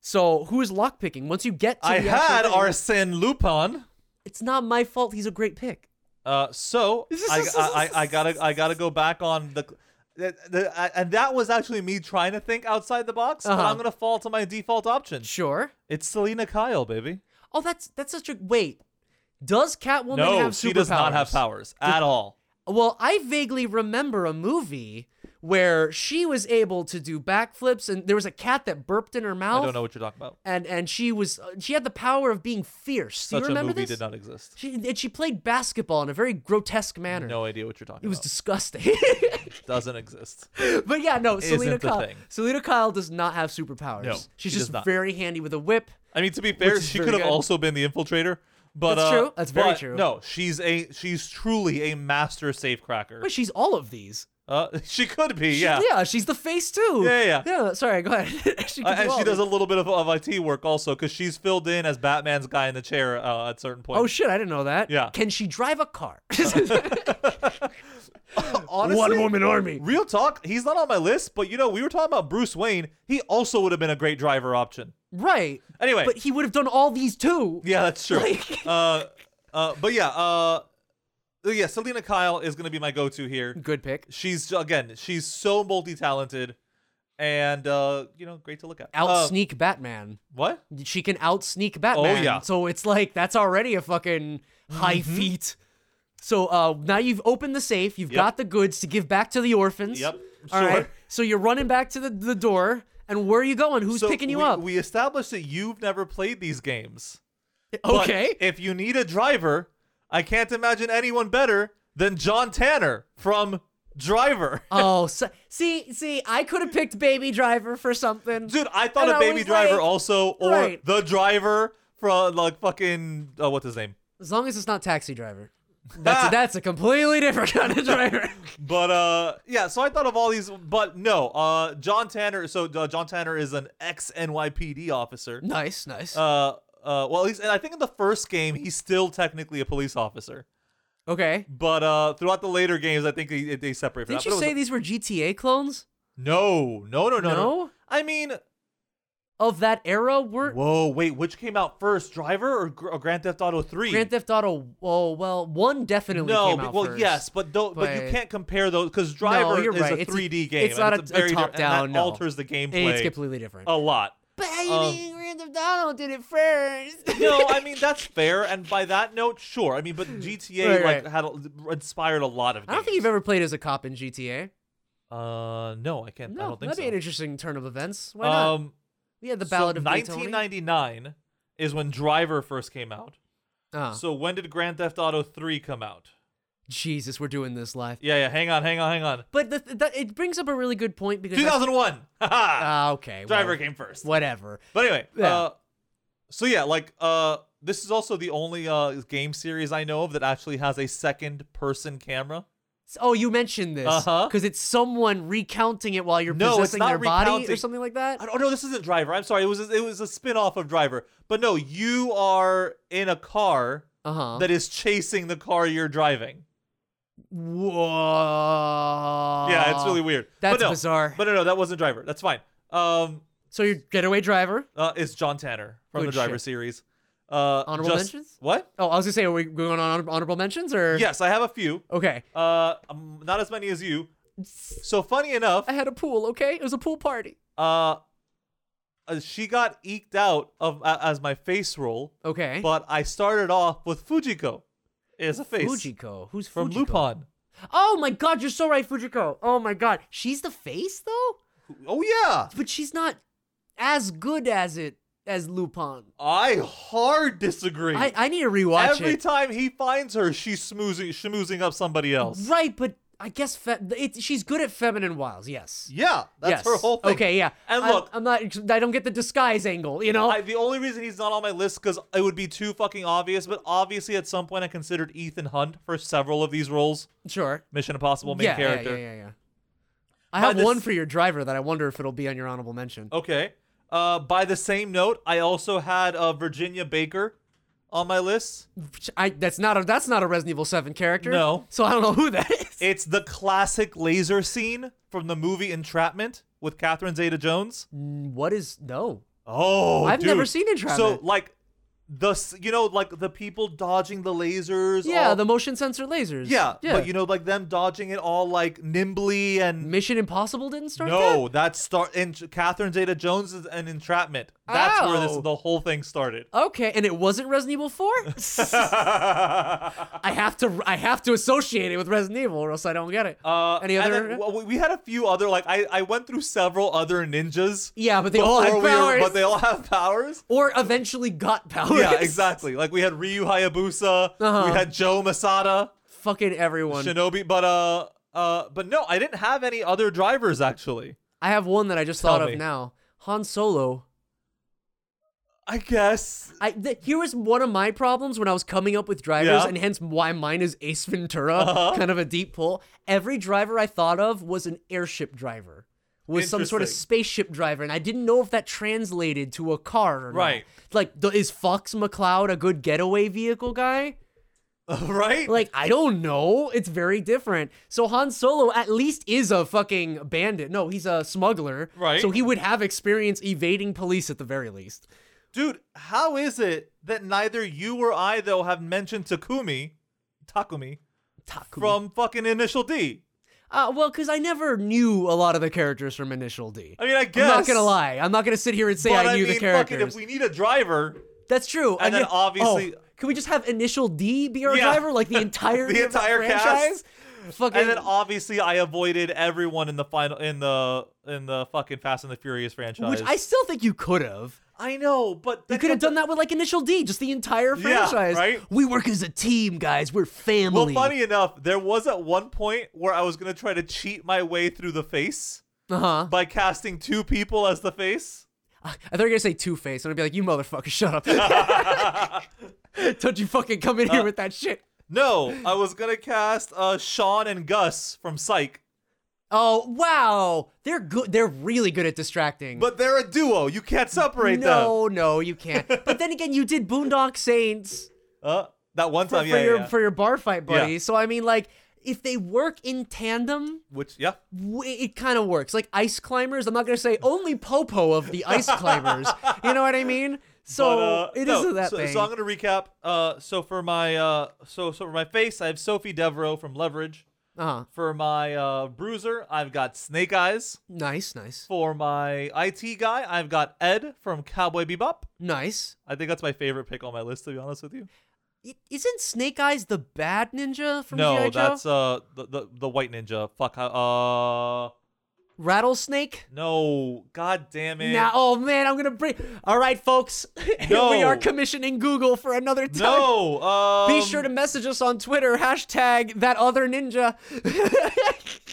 So who is lockpicking? Once you get to I had thing- Arsene Lupin. It's not my fault. He's a great pick. Uh, so I, I, I, I gotta I gotta go back on the, the, the and that was actually me trying to think outside the box. But Uh-huh. I'm gonna fall to my default option. Sure. It's Selina Kyle, baby. Oh, that's that's such a wait. Does Catwoman no, have she does not have powers at all. Well, I vaguely remember a movie where she was able to do backflips, and there was a cat that burped in her mouth. I don't know what you're talking about. and and she was uh, she had the power of being fierce. Do Such you a movie this? did not exist. She and she played basketball in a very grotesque manner. No idea what you're talking about. it was disgusting. Doesn't exist. but yeah, no, Selina Isn't the Kyle. thing. Selina Kyle does not have superpowers. No, she's she does just not. very handy with a whip. I mean, to be fair, is she very could have good. also been the infiltrator. But That's uh, true. That's very but true. No, she's a she's truly a master safecracker. But she's all of these. Uh, she could be, She- yeah. yeah, she's the face too. Yeah, yeah. Yeah, sorry, go ahead. she Uh, can do and she does a little bit of, of IT work also because she's filled in as Batman's guy in the chair uh, at certain points. Oh shit, I didn't know that. Yeah. Can she drive a car? Honestly, One woman army. Real talk, he's not on my list, but you know, we were talking about Bruce Wayne. He also would have been a great driver option. Right. Anyway, But he would have done all these too. yeah, that's true. Like- uh, uh, but yeah, uh, yeah, Selina Kyle is gonna be my go-to here. Good pick. She's again, she's so multi-talented, and uh, you know, great to look at. Out Uh, sneak Batman. what? She can out sneak Batman. Oh, yeah. Mm-hmm. So it's like that's already a fucking high feat. So uh, now you've opened the safe. You've Yep. got the goods to give back to the orphans. Yep, All right. sure. So you're running back to the, the door, and where are you going? Who's So picking you we, up? We established that you've never played these games. But okay. if you need a driver, I can't imagine anyone better than John Tanner from Driver. oh, so, see, see, I could have picked Baby Driver for something. Dude, I thought And of I Baby Driver like, also, or right. the driver from like fucking uh, what's his name? As long as it's not Taxi Driver. That's a, that's a completely different kind of driver. But uh, yeah. So I thought of all these, but no. Uh, John Tanner. So uh, John Tanner is an ex NYPD officer. nice, nice. Uh, uh, well, he's, and I think in the first game he's still technically a police officer. okay. But uh, throughout the later games, I think they, they separate. from Didn't you say was- these were GTA clones No, no, no, no, no. No? I mean, of that era? Were whoa, wait, which came out first, Driver or, or Grand Theft Auto Three? Grand Theft Auto? Oh well, one definitely no, but- well, first. yes, but don't, but, you can't compare those because Driver you're is right. a It's a- 3D game. it's not it's a- a, a very and that no. alters the gameplay it's completely different. a lot. Baby, Um, Grand Theft Auto did it first. no, I mean that's fair, and by that note, sure. I mean, but GTA Right, like right. had inspired a lot of. Games. I don't think you've ever played as a cop in GTA. Uh, no, I can't. I No, don't think that'd so. be an interesting turn of events. Why not? um, We had the so Ballad of Daytona. 1999 is when Driver first came out. Ah, So when did Grand Theft Auto 3 come out? Jesus, we're doing this live. Yeah, yeah. Hang on, hang on, hang on. But the, the, it brings up a really good point because 2001. Haha. Ah, okay. Driver well, came first. Whatever. But anyway, Yeah. uh, so yeah, like uh, this is also the only uh game series I know of that actually has a second person camera. Oh, you mentioned this Uh-huh. because it's someone recounting it while you're No, possessing their body or something like that. Oh don't. This isn't Driver. I'm sorry. It was a, it was a spin off of Driver. But no, you are in a car Uh huh. that is chasing the car you're driving. Whoa. yeah, it's really weird. that's but no, bizarre. But no, no, that wasn't Driver. That's fine. Um, So your getaway driver. uh, it's John Tanner from Good the Driver shit. series. Uh, Honorable just- mentions? What? Oh, I was gonna say, are we going on honorable mentions or? Yes, I have a few. Okay. Uh, um, not as many as you. So funny enough, I had a pool. Okay, it was a pool party. uh, uh, she got eked out of uh, as my face roll. Okay. but I started off with Fujiko as a face Fujiko. Who's from Fujiko? Lupin. Oh my god, you're so right, Fujiko. Oh my god, she's the face though, Oh yeah, but she's not as good as it as Lupin. I hard disagree. I, I need to rewatch it. Every it. time he finds her, she's schmoozing, schmoozing up somebody else. Right, but I guess fe- it, she's good at feminine wiles. Yes. Yeah, that's yes. her whole thing. Okay, yeah. And I- look- I'm not. I don't get the disguise angle. You know. I, the only reason he's not on my list because it would be too fucking obvious. But obviously, at some point, I considered Ethan Hunt for several of these roles. sure. Mission Impossible main yeah, character. yeah, yeah, yeah, yeah. I have this- one for your driver that I wonder if it'll be on your honorable mention. Okay. Uh, by the same note, I also had uh, Virginia Baker on my list. I that's not a that's not a Resident Evil Seven character. No. So I don't know who that is. It's the classic laser scene from the movie Entrapment with Catherine Zeta-Jones. Mm, what is no? Oh, I've dude. never seen Entrapment. So like the you know like the people dodging the lasers. Yeah, all- the motion sensor lasers. yeah, yeah. but you know like them dodging it all like nimbly and Mission Impossible didn't start. no, that start in Catherine Zeta-Jones is an Entrapment. That's where this the whole thing started. Okay, and it wasn't Resident Evil Four. I have to I have to associate it with Resident Evil, or else I don't get it. Uh, Any other? then, well, we had a few other like I, I went through several other ninjas. yeah, but they all have we were- powers. but they all have powers. or eventually got powers. Yeah, exactly. Like we had Ryu Hayabusa, Uh-huh. we had Joe Masada, Fucking everyone. Shinobi, but uh, uh, but no, I didn't have any other drivers actually. I have one that I just Tell thought me. of now. Han Solo. I guess. I th- here was one of my problems when I was coming up with drivers, Yeah. and hence why mine is Ace Ventura, Uh-huh. kind of a deep pull. Every driver I thought of was an airship driver, was some sort of Interesting. spaceship driver, and I didn't know if that translated to a car or not. Right. Like, th- is Fox McCloud a good getaway vehicle guy? right? Like, I don't know. It's very different. So Han Solo at least is a fucking bandit. No, he's a smuggler. Right. So he would have experience evading police at the very least. Dude, how is it that neither you or I though have mentioned Takumi, Takumi, Takumi. from fucking Initial D? Uh, well, because I never knew a lot of the characters from Initial D. I mean, I guess. I'm not gonna lie. I'm not gonna sit here and say but I knew mean, the fucking, characters. if we need a driver, That's true. and then yet- obviously- oh, can we just have Initial D be our Yeah. driver, like the entire The entire cast. Fucking. and then obviously I avoided everyone in the final in the in the fucking Fast and the Furious franchise. which I still think you could have. I know, but You could have done that with like Initial D, just the entire Yeah, franchise. right? We work as a team, guys. We're family. Well, funny enough, there was at one point where I was gonna try to cheat my way through the face Uh huh. by casting two people as the face. I thought you were gonna say Two Face, and I'd be like, "You motherfucker, shut up! Don't you fucking come in Uh, here with that shit." No, I was gonna cast uh Sean and Gus from Psych, Oh wow, they're good. They're really good at distracting. but they're a duo. You can't separate them. no, no, you can't. but then again, you did Boondock Saints Uh, that one for, time, for yeah, your yeah, yeah. for your bar fight buddy. Yeah. So I mean, like, if they work in tandem, Which, yeah, w- it kind of works. Like ice climbers, I'm not gonna say only Popo of the ice climbers. You know what I mean? So But, uh, it no, not that so, thing. So I'm gonna recap. Uh, so for my uh, so so for my face, I have Sophie Devereaux from Leverage. uh-huh. For my uh, bruiser, I've got Snake Eyes. Nice, nice, For my IT guy, I've got Ed from Cowboy Bebop. nice. I think that's my favorite pick on my list, to be honest with you. Isn't Snake Eyes the bad ninja from no, G.I. Joe? that's uh the, the the white ninja. Fuck. Uh, Rattlesnake. no. God damn it. Now, oh man, I'm gonna bring. All right, folks, we are commissioning Google for another time. no. Um, Be sure to message us on Twitter, hashtag that other ninja.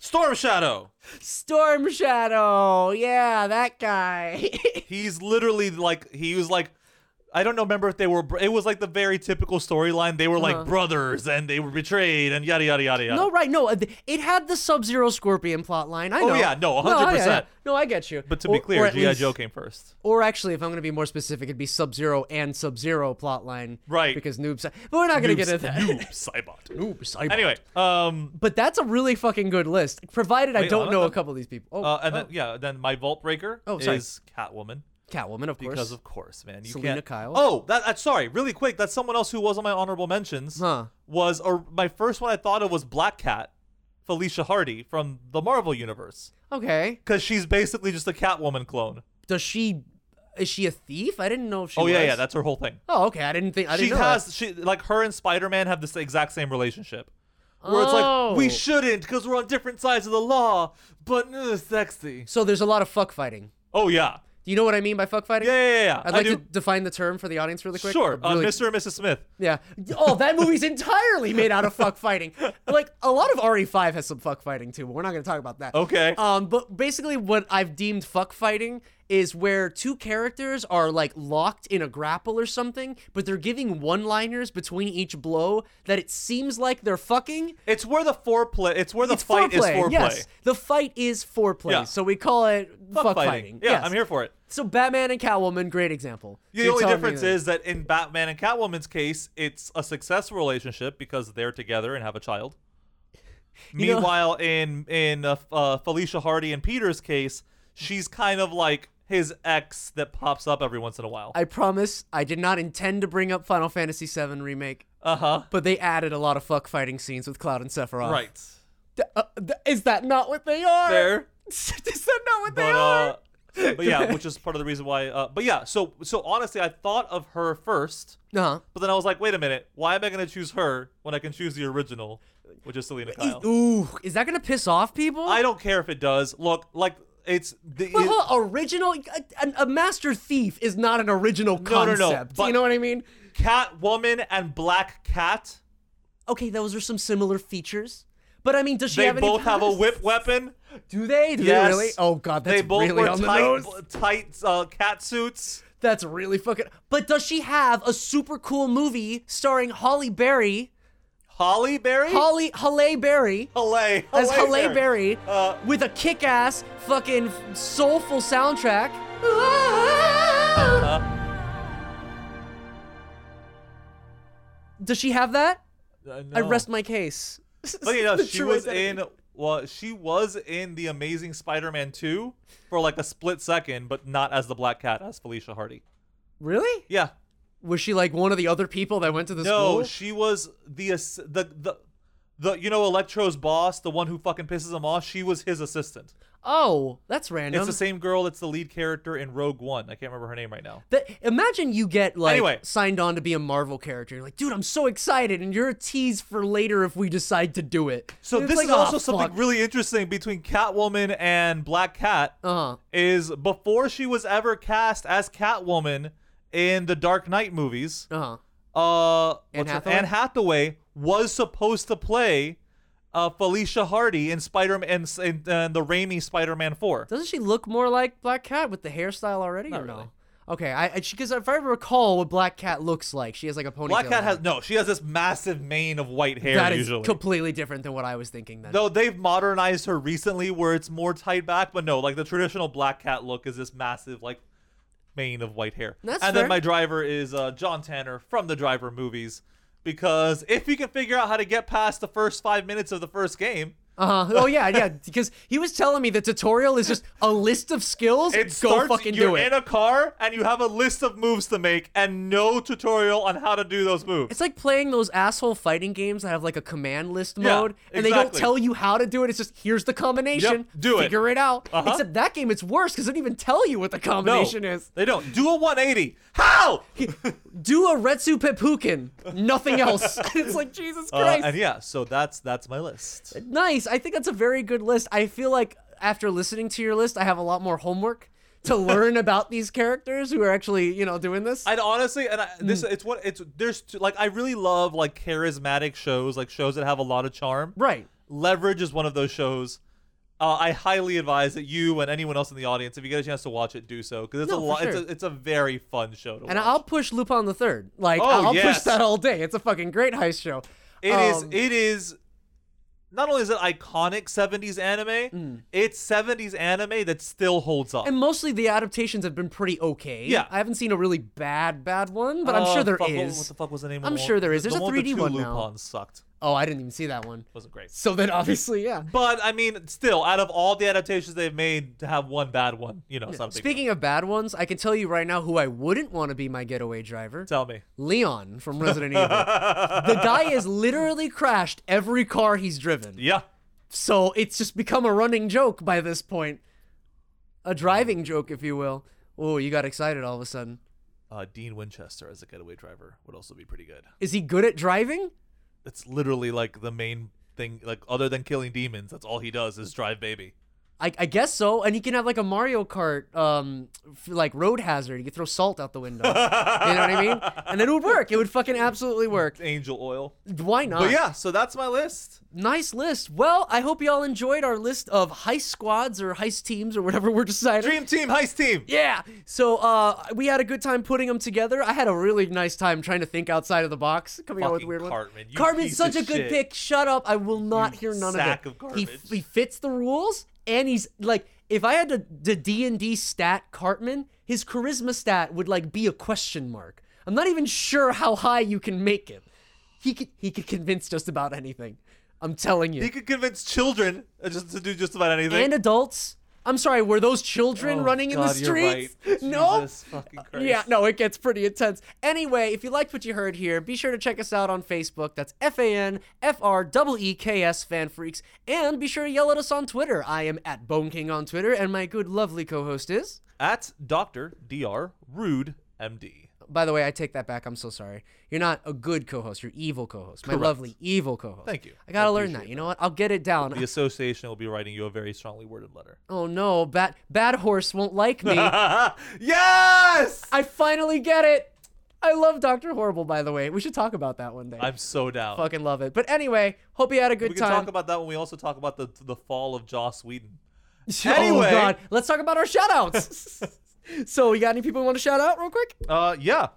Storm Shadow. Storm Shadow. Yeah, that guy. He's literally like he was like I don't know. Remember if they were? It was like the very typical storyline. They were like Uh-huh. brothers, and they were betrayed, and yada yada yada yada. No, right? No, uh, it had the Sub Zero Scorpion plot line. I Oh, know. yeah, no, yeah, 100%. yeah. No, I get you. But to Or- be clear, GI Joe came first. Or actually, if I'm going to be more specific, it'd be Sub Zero and Sub Zero plot line. Right. Because noob. Cy- But we're not going to get into that. Noob Saibot. Noob Saibot. Anyway, um, But that's a really fucking good list, provided I don't know a couple of these people. Oh, uh, and oh, then yeah, then my Vault Breaker Oh, sorry. is Catwoman Catwoman, of course. because of course, man. You Selina can't. Kyle. Oh, that, that's sorry. Really quick, that's someone else who was on my honorable mentions. Huh. Was or my first one I thought of was Black Cat, Felicia Hardy from the Marvel universe, Okay. because she's basically just a Catwoman clone. Does she? Is she a thief? I didn't know if she. oh yeah, was. yeah, that's her whole thing. Oh, okay. I didn't think. I she didn't know has that. she like her and Spider-Man have this exact same relationship. Where it's Oh. like we shouldn't because we're on different sides of the law, but uh, sexy. So there's a lot of fuck fighting. Oh yeah, you know what I mean by fuck fighting? yeah, yeah, yeah. I'd I like do. to define the term for the audience really quick. Sure, uh, Really- Mr. and Mrs. Smith. Yeah. Oh, that movie's entirely made out of fuck fighting. Like a lot of RE5 has some fuck fighting too, but we're not going to talk about that. Okay. Um, but basically, what I've deemed fuck fighting is where two characters are like locked in a grapple or something, but they're giving one-liners between each blow that it seems like they're fucking. It's where the foreplay. It's where the it's fight foreplay. is foreplay. Yes, the fight is foreplay. Yeah. So we call it Fuck fuck, fighting. fighting. Yeah, Yes. I'm here for it. So Batman and Catwoman, great example. The You're only difference that- is that in Batman and Catwoman's case, it's a successful relationship because they're together and have a child. You know- Meanwhile, in in uh, uh, Felicia Hardy and Peter's case, she's kind of like his ex that pops up every once in a while. I promise I did not intend to bring up Final Fantasy VII remake, Uh huh. but they added a lot of fuck fighting scenes with Cloud and Sephiroth. Right. Th- uh, th- is that not what they are? There. is that not what they are? uh, but yeah, which is part of the reason why. Uh, but yeah, so so honestly, I thought of her first, Uh-huh. but then I was like, wait a minute, why am I gonna choose her when I can choose the original, which is Selina Kyle? Ooh, is that gonna piss off people? I don't care if it does. Look, like it's the. But it- original. A, a master thief is not an original concept. No, no, no, you know what I mean? Catwoman and Black Cat. Okay, those are some similar features. But I mean, does she They have any both have a whip weapon. Do they? Do yes. they really? Oh god, that's they both really wear on the tight, nose. tight uh, cat suits. That's really fucking. But does she have a super cool movie starring Holly Berry, Holly Berry. Holly Halle Berry, Halle. as Halle Halle Berry, Uh, with a kick-ass, fucking soulful soundtrack? uh, Does she have that? uh, I rest my case. Know, she was identity. in. Well, she was in the Amazing Spider-Man 2 for like a split second, but not as the Black Cat, as Felicia Hardy. Really? Yeah. Was she like one of the other people that went to the No, school? she was the the the the you know Electro's boss, the one who fucking pisses him off. She was his assistant. Oh, that's random. It's the same girl that's the lead character in Rogue One. I can't remember her name right now. That, imagine you get like Anyway. signed on to be a Marvel character. You're like, dude, I'm so excited, and you're a tease for later if we decide to do it. So It's this like, is also "Oh, something fuck." really interesting between Catwoman and Black Cat. Uh-huh. Is before she was ever cast as Catwoman in the Dark Knight movies. Uh-huh. Uh, Anne Hathaway? Anne Hathaway was supposed to play uh, Felicia Hardy in Spider-Man in, in, uh, the Raimi Spider-Man 4. Doesn't she look more like Black Cat with the hairstyle already? Not or no? really. Okay, I because if I recall what Black Cat looks like, she has like a ponytail. Black Cat has no. She has this massive mane of white hair that is usually. completely different than what I was thinking. Then Though they've modernized her recently, where it's more tight back, but no, like the traditional Black Cat look is this massive like mane of white hair. That's and fair. then my driver is uh, John Tanner from the Driver movies, because if you can figure out how to get past the first five minutes of the first game, Uh huh. Oh yeah, yeah. Because he was telling me the tutorial is just a list of skills. it Go starts. fucking you're in a car and you have a list of moves to make and no tutorial on how to do those moves. It's like playing those asshole fighting games that have like a command list Yeah, mode, and they don't exactly. tell you how to do it. It's just here's the combination. Yep, do it. Figure it out. Uh-huh. Except that game, it's worse because it doesn't even tell you what the no, combination is. they don't do a 180. How? Do a Retsu Pepukin. Nothing else. it's like Jesus Uh, Christ. and yeah, so that's that's my list. nice. I think that's a very good list. I feel like after listening to your list, I have a lot more homework to learn about these characters who are actually, you know, doing this. I'd honestly, and I, this Hmm. it's what it's there's two, like I really love like charismatic shows, like shows that have a lot of charm. right. Leverage is one of those shows. Uh, I highly advise that you and anyone else in the audience, if you get a chance to watch it, do so because it's No, a lot. It's, a, it's a very fun show to And watch. I'll push Lupin the Third. Like Oh, I'll push that all day. It's a fucking great heist show. It is. Um, It is. Not only is it iconic '70s anime, it's '70s anime that still holds up. Mm. And mostly the adaptations have been pretty okay. Yeah. I haven't seen a really bad, bad one, but I'm sure Uh, there is. fuck, What, what the fuck was the name? I'm of sure one? there is. The There's a one the 3D two one now. Lupins sucked. Oh, I didn't even see that one. Wasn't great. So then obviously, yeah. But I mean, still, out of all the adaptations they've made, to have one bad one, you know, it's not a big. Speaking of bad ones, I can tell you right now who I wouldn't want to be my getaway driver. Tell me. Leon from Resident Evil. The guy has literally crashed every car he's driven. Yeah. So it's just become a running joke by this point. A driving joke, if you will. Oh, you got excited all of a sudden. Uh, Dean Winchester as a getaway driver would also be pretty good. Is he good at driving? It's literally like the main thing, like other than killing demons, that's all he does is drive baby. I, I guess so. And he can have like a Mario Kart, um, f- like road hazard. You could throw salt out the window. you know what I mean? And it would work. It would fucking absolutely work. Angel oil. Why not? But yeah, so that's my list. Nice list. Well, I hope you all enjoyed our list of heist squads or heist teams or whatever we're deciding. Dream Team Heist Team. Yeah. So uh, we had a good time putting them together. I had a really nice time trying to think outside of the box, coming up with Fucking weird ones. Cartman, you Cartman's such a good shit. pick. Shut up. I will not You hear none of it. of he, he fits the rules, and he's like, if I had to the D and D stat Cartman, his charisma stat would like be a question mark. I'm not even sure how high you can make it. He could he could convince just about anything. I'm telling you. He could convince children uh, just to do just about anything. and adults. I'm sorry, were those children Oh, running in the God, streets? right. No. Jesus uh, Christ. Yeah, no, it gets pretty intense. Anyway, if you liked what you heard here, be sure to check us out on Facebook. That's F A N F R E E K S FanFreeks. And be sure to yell at us on Twitter. I am at Bone King on Twitter, and my good, lovely co host is. At Dr. Dr. Rude MD. By the way, I take that back. I'm so sorry. You're not a good co host, you're evil co host. My Correct. lovely evil co host. Thank you. I gotta I learn appreciate that. You know what? I'll get it down. The association will be writing you a very strongly worded letter. Oh no, Bad, Bad Horse won't like me. yes! I finally get it. I love Doctor Horrible, by the way. We should talk about that one day. I'm so down. fucking love it. But anyway, hope you had a good time. we can time. talk about that when we also talk about the the fall of Joss Whedon. oh Anyway. God, let's talk about our shout outs. so, you got any people you want to shout out real quick? Uh, yeah.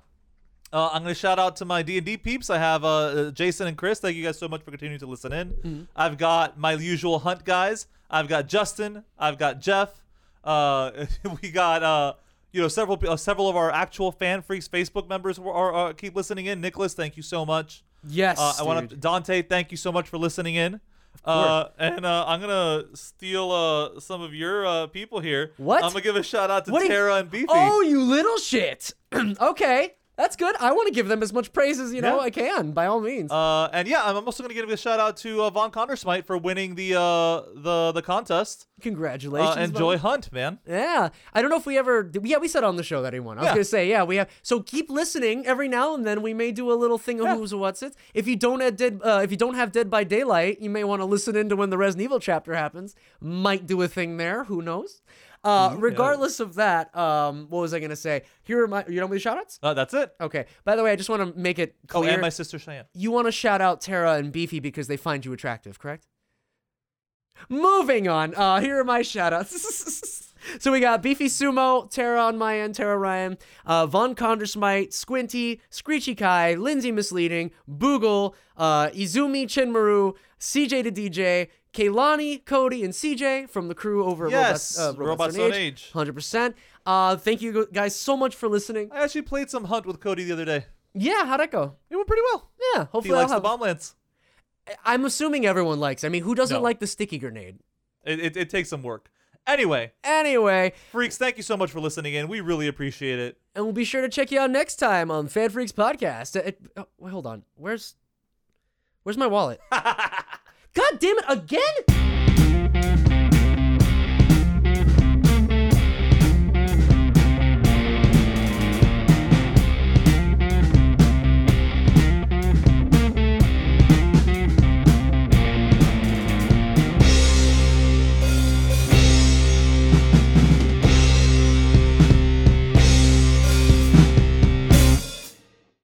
Uh, I'm gonna shout out to my D and D peeps. I have uh, uh, Jason and Chris. Thank you guys so much for continuing to listen in. Mm-hmm. I've got my usual hunt guys. I've got Justin. I've got Jeff. Uh, we got uh, you know several uh, several of our actual fan freaks Facebook members who are, are keep listening in. Nicholas, thank you so much. Yes. Uh, I want to Dante. Thank you so much for listening in. Uh, and uh, I'm gonna steal uh, some of your uh, people here. What? I'm gonna give a shout out to What do you- Tara and Beefy. Oh, you little shit. okay, that's good. I want to give them as much praise as you know Yeah. I can, by all means. Uh, and yeah, I'm also gonna give a shout out to uh, Von Condersmite for winning the uh the the contest. Congratulations. Uh, and Joy. Hunt, man. Yeah, I don't know if we ever. did- Yeah, we said on the show that he won. I was Yeah. gonna say, yeah, we have. So keep listening every now and then. We may do a little thing of Yeah. who's what's it. If you don't have dead, uh, if you don't have Dead by Daylight, you may want to listen into when the Resident Evil chapter happens. Might do a thing there. Who knows? Uh, regardless of that, um, what was I gonna say? Here are my. You know my shoutouts? Uh, that's it. Okay. By the way, I just want to make it clear. Oh, clear. and my sister Cheyenne. you want to shout out Tara and Beefy because they find you attractive, correct? Moving on. Uh, here are my shout outs. so we got Beefy Sumo, Tara on my end, Tara Ryan, uh, Von Condersmite, Squinty, Screechy Kai, Lindsay Misleading, Boogle, uh, Izumi Chinmaru, CJ to DJ, Kaylani, Cody, and CJ from the crew over at Yes, Robots, uh, Robots Age. 100%. Uh, thank you guys so much for listening. I actually played some Hunt with Cody the other day. Yeah, how'd that go? It went pretty well. Yeah, He hopefully I'll likes the have, bomb lance. I'm assuming everyone likes. I mean, who doesn't No. like the sticky grenade? It, it, it takes some work. Anyway, Anyway, freaks, thank you so much for listening in. We really appreciate it. and we'll be sure to check you out next time on FanFreeks Podcast. Uh, it- oh, wait, hold on. Where's Where's my wallet? God damn it again!